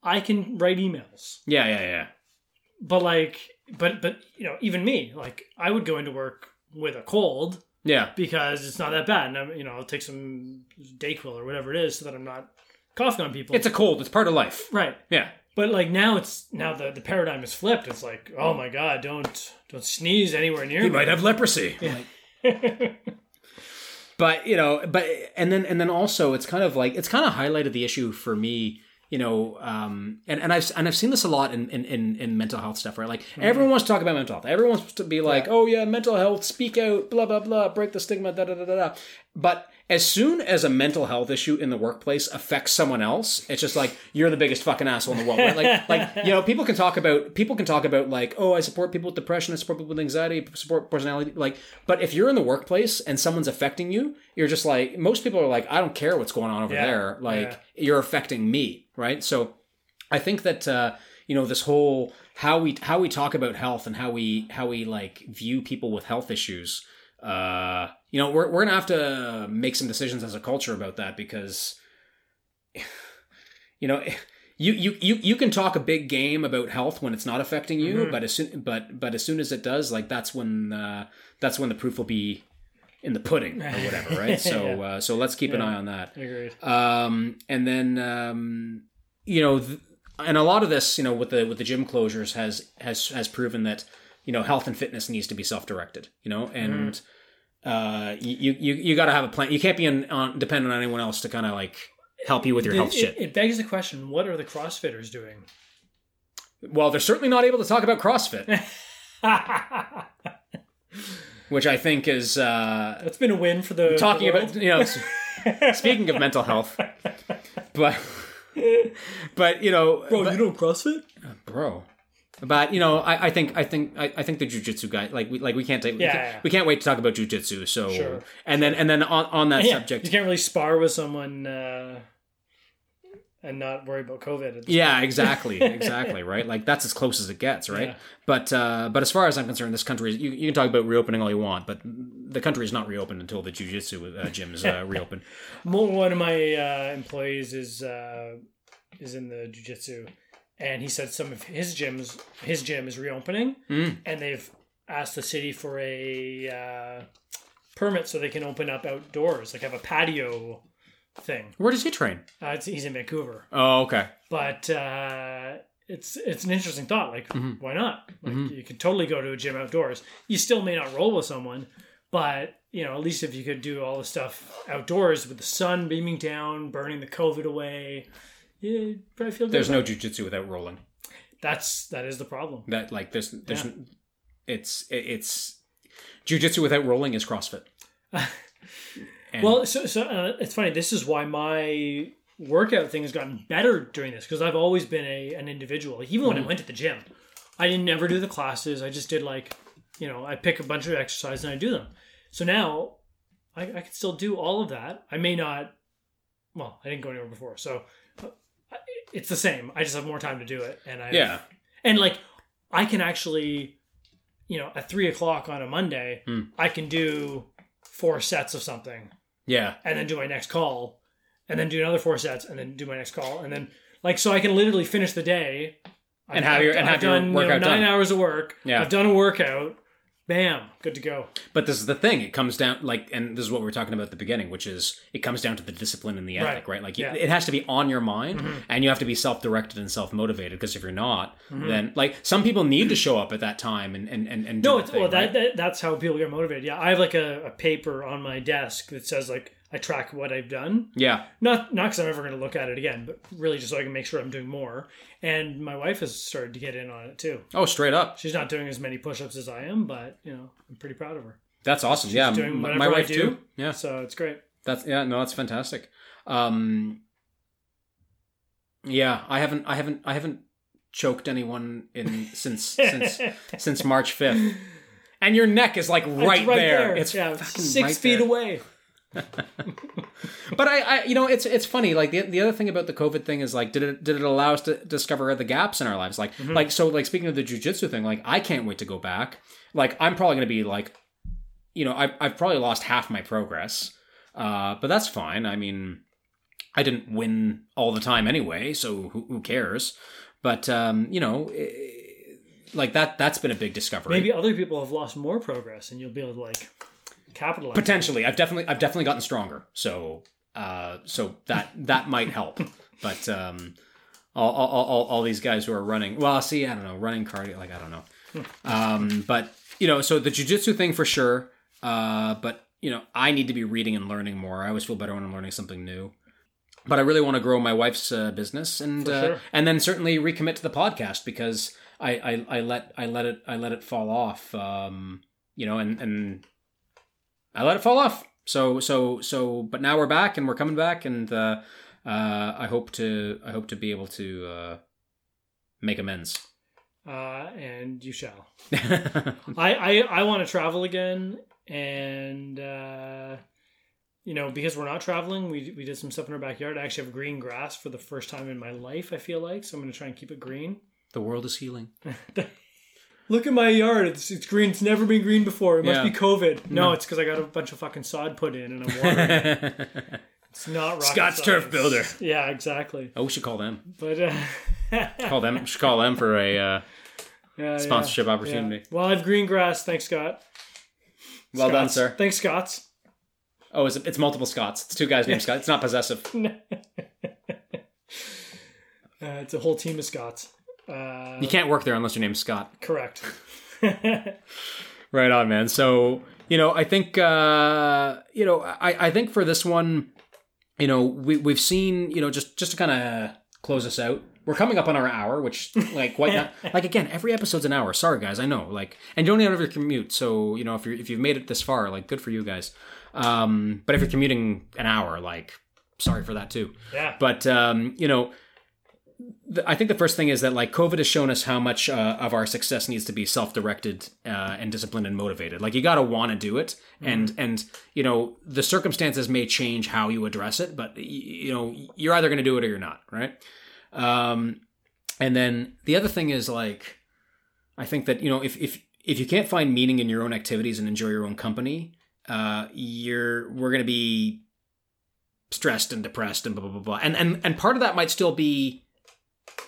I can write emails. yeah, yeah, yeah. But like, but but you know, even me, like, I would go into work with a cold Yeah, because it's not that bad, and I'm, you know, I'll take some Dayquil or whatever it is so that I'm not coughing on people. it's a cold. It's part of life. right. Yeah, But like now, it's now the the paradigm is flipped. It's like, oh my god, don't don't sneeze anywhere near he me. might have leprosy. Yeah. but you know but and then and then also it's kind of like it's kind of highlighted the issue for me you know um and, and i've and i've seen this a lot in in in, in mental health stuff right like everyone wants to talk about mental health everyone wants to be like oh yeah mental health speak out blah blah blah break the stigma da da da da da but as soon as a mental health issue in the workplace affects someone else, it's just like you're the biggest fucking asshole in the world. Right? Like, like you know, people can talk about people can talk about like, oh, I support people with depression, I support people with anxiety, I support personality. Like, but if you're in the workplace and someone's affecting you, you're just like most people are like, I don't care what's going on over Yeah. there. Like, Yeah. you're affecting me, right? So, I think that uh, you know this whole how we how we talk about health and how we how we like view people with health issues. Uh, you know, we're we're gonna have to make some decisions as a culture about that because, you know. You, you, you, you can talk a big game about health when it's not affecting you, Mhm. but as soon but but as soon as it does, like that's when uh, that's when the proof will be in the pudding or whatever, right? So uh, so let's keep an eye on that. Agreed. Um, and then um, you know, th- and a lot of this, you know, with the with the gym closures has has has proven that you know health and fitness needs to be self directed. You know, and uh, you you you got to have a plan. You can't be in, on, dependent on anyone else to kind of like help you with your health it, shit. It, it begs the question: What are the CrossFitters doing? well, they're certainly not able to talk about CrossFit, which I think is uh, That's been a win for the talking the about you know. speaking of mental health, but but you know, Bro, but- you know CrossFit? bro. But you know, I, I think I think I, I think the jujitsu guy like we like we can't take we, Yeah, can't, yeah. we can't wait to talk about jujitsu. So Sure. and then and then on, on that Yeah, subject, you can't really spar with someone uh, and not worry about COVID. Yeah, exactly, exactly, right? Like that's as close as it gets, right? Yeah. But uh, but as far as I'm concerned, this country is, you, you can talk about reopening all you want, but the country is not reopened until the jujitsu uh, gyms uh, reopen. One of my uh, employees is uh, is in the jujitsu, and he said some of his gyms, his gym is reopening, Mm. and they've asked the city for a uh, permit so they can open up outdoors, like have a patio thing. Where does he train? Uh, it's, he's in Vancouver, Oh, okay. but uh, it's it's an interesting thought. Like, Mm-hmm. why not? Like, you could totally go to a gym outdoors. You still may not roll with someone, but you know, at least if you could do all the stuff outdoors with the sun beaming down, burning the COVID away, probably feel good. There's no jujitsu without rolling. That's that is the problem. That like there's there's Yeah. it's it's jujitsu without rolling is CrossFit. And- Well, so, so uh, it's funny. This is why my workout thing has gotten better during this because I've always been a an individual. Like, even when I went to the gym, I didn't never do the classes. I just did like, you know, I pick a bunch of exercises and I do them. So now I, I can still do all of that. I may not. Well, I didn't go anywhere before, so it's the same. I just have more time to do it, and I yeah, and like I can actually, you know, at three o'clock on a Monday, Hmm. I can do four sets of something yeah, and then do my next call and then do another four sets and then do my next call and then like so I can literally finish the day And have your- and have your done you know, nine done. hours of work. Yeah. I've done a workout. Bam, good to go. But this is the thing. It comes down like, and this is what we were talking about at the beginning, which is it comes down to the discipline and the ethic, right? Like, Yeah. Mm-hmm. it has to be on your mind, and you have to be self-directed and self-motivated. Because if you're not, then like some people need to show up at that time and and and, and No, it's, thing, well, that, that that's how people get motivated. Yeah, I have like a, a paper on my desk that says like I track what I've done. yeah, Not not because I'm ever going to look at it again, but really just so I can make sure I'm doing more. And my wife has started to get in on it too. oh, straight up, She's not doing as many push-ups as I am, but you know I'm pretty proud of her. that's awesome. yeah, doing whatever my I wife do. too. Yeah, So it's great. that's yeah, no, that's fantastic. Um, yeah, I haven't, I haven't, I haven't choked anyone in since since since March fifth. And your neck is like right, It's there. It's yeah, six right feet there. away. But I, I, you know, it's it's funny. Like the, the other thing about the COVID thing is like, did it did it allow us to discover the gaps in our lives? Like Mm-hmm. like so like speaking of the jujitsu thing, like I can't wait to go back. Like I'm probably going to be like, you know, I've I've probably lost half my progress, uh, but that's fine. I mean, I didn't win all the time anyway, so who, who cares? But um, you know. eh, like that that's been a big discovery Maybe other people have lost more progress, and you'll be able to like capitalize. potentially. I've definitely i've definitely gotten stronger. So uh so that that might help. But um all, all, all, all these guys who are running well see i don't know running cardio like i don't know. Um but you know so the jujitsu thing for sure uh but you know i need to be reading and learning more. I always feel better when i'm learning something new. But i really want to grow my wife's uh, business and uh, sure. and then certainly recommit to the podcast because I, I i let i let it i let it fall off um you know and and I let it fall off. So so so but now we're back and we're coming back and uh uh I hope to I hope to be able to uh make amends. uh, and you shall. I I, I want to travel again, and uh, you know because we're not traveling, we we did some stuff in our backyard. I actually have green grass for the first time in my life. I feel like so I'm going to try and keep it green. the world is healing. Look at my yard. It's, it's green. It's never been green before. It must Yeah. be COVID. No, it's because I got a bunch of fucking sod put in and I'm watering. it's not rocket Scotts Turf science. Builder. Yeah, exactly. oh, we should call them. But uh, Call them. we should call them for a uh, yeah, sponsorship yeah, opportunity. Well, I have green grass. Thanks, Scott. Well done, sir. Thanks, Scotts. Oh, it's, it's multiple Scots. It's two guys named Scott. It's not possessive. Uh, it's a whole team of Scots. Uh, You can't work there unless your name's Scott. correct. Right on, man. So you know, I think uh, you know, I, I think for this one, you know, we we've seen, you know, just just to kind of close us out. We're coming up on our hour, which like quite not, like again, every episode's an hour. Sorry guys, I know. Like and you don't even have your commute, so you know, if you if you've made it this far, like good for you guys. Um, but if you're commuting an hour, like sorry for that too. Yeah. But um, you know, I think the first thing is that like COVID has shown us how much uh, of our success needs to be self-directed uh, and disciplined and motivated. Like you got to want to do it, and and you know the circumstances may change how you address it, but y- you know you're either going to do it or you're not, right? Um, and then the other thing is like, I think that you know if if if you can't find meaning in your own activities and enjoy your own company, uh, you're we're going to be stressed and depressed and blah blah blah blah. And and and part of that might still be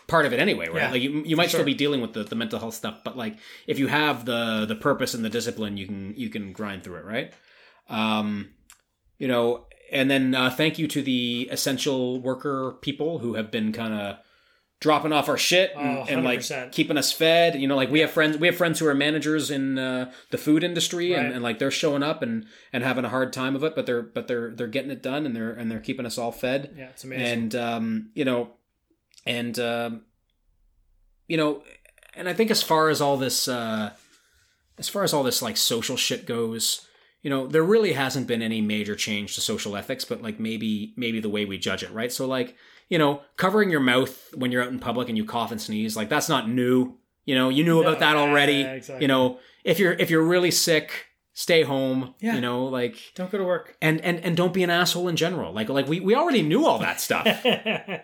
part of it anyway, right? Yeah, like you you might sure. still be dealing with the, the mental health stuff, but like if you have the the purpose and the discipline, you can you can grind through it, right? Um, you know, and then uh, thank you to the essential worker people who have been kind of dropping off our shit and, Oh, and like keeping us fed. You know, like we have friends we have friends who are managers in uh, the food industry and, and like they're showing up and and having a hard time of it, but they're but they're they're getting it done and they're and they're keeping us all fed Yeah, it's amazing. and um, you know, and um, you know, and I think as far as all this, uh, as far as all this like social shit goes, you know, there really hasn't been any major change to social ethics, but like maybe maybe the way we judge it, right? So like, you know, covering your mouth when you're out in public and you cough and sneeze, like that's not new. You know, you knew No, about that already. yeah, exactly. You know, if you're if you're really sick, stay home. Yeah. You know, like Don't go to work. and and and don't be an asshole in general. Like like we we already knew all that stuff.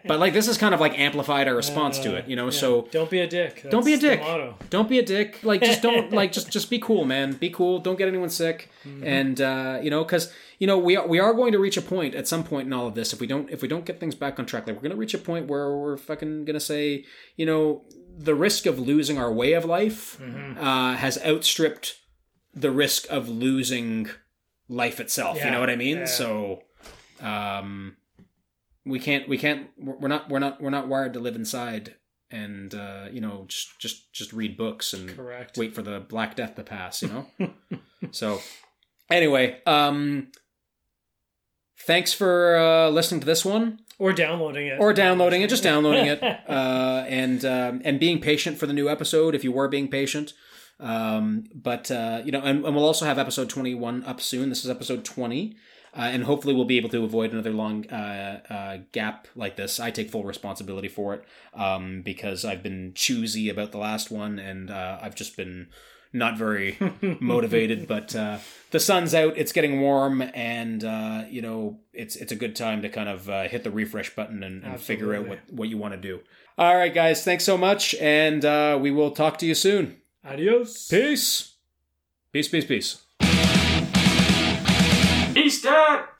But like this is kind of like amplified our response to it, you know. Yeah. So don't be a dick. don't be a dick. Don't be a dick. Like just don't like just just be cool, man. Be cool. Don't get anyone sick. Mm-hmm. And uh, you know, because you know we are, we are going to reach a point at some point in all of this if we don't if we don't get things back on track. Like we're going to reach a point where we're fucking going to say, you know, the risk of losing our way of life Mm-hmm. uh, has outstripped the risk of losing life itself. you know what I mean? yeah. So. Um, we can't we can't we're not we're not we're not wired to live inside and uh you know just just just read books and Correct. wait for the black death to pass you know so anyway um thanks for uh listening to this one Or downloading it. or downloading it just downloading it uh and um and being patient for the new episode if you were being patient um but uh you know and, and we'll also have episode 21 up soon this is episode 20 uh, and hopefully we'll be able to avoid another long uh, uh, gap like this. I take full responsibility for it um, because I've been choosy about the last one, and uh, I've just been not very motivated. But uh, the sun's out; it's getting warm, and uh, you know it's it's a good time to kind of uh, hit the refresh button and, and figure out what what you want to do. All right, guys, thanks so much, and uh, we will talk to you soon. Adios. Peace, peace, peace, peace. Easter!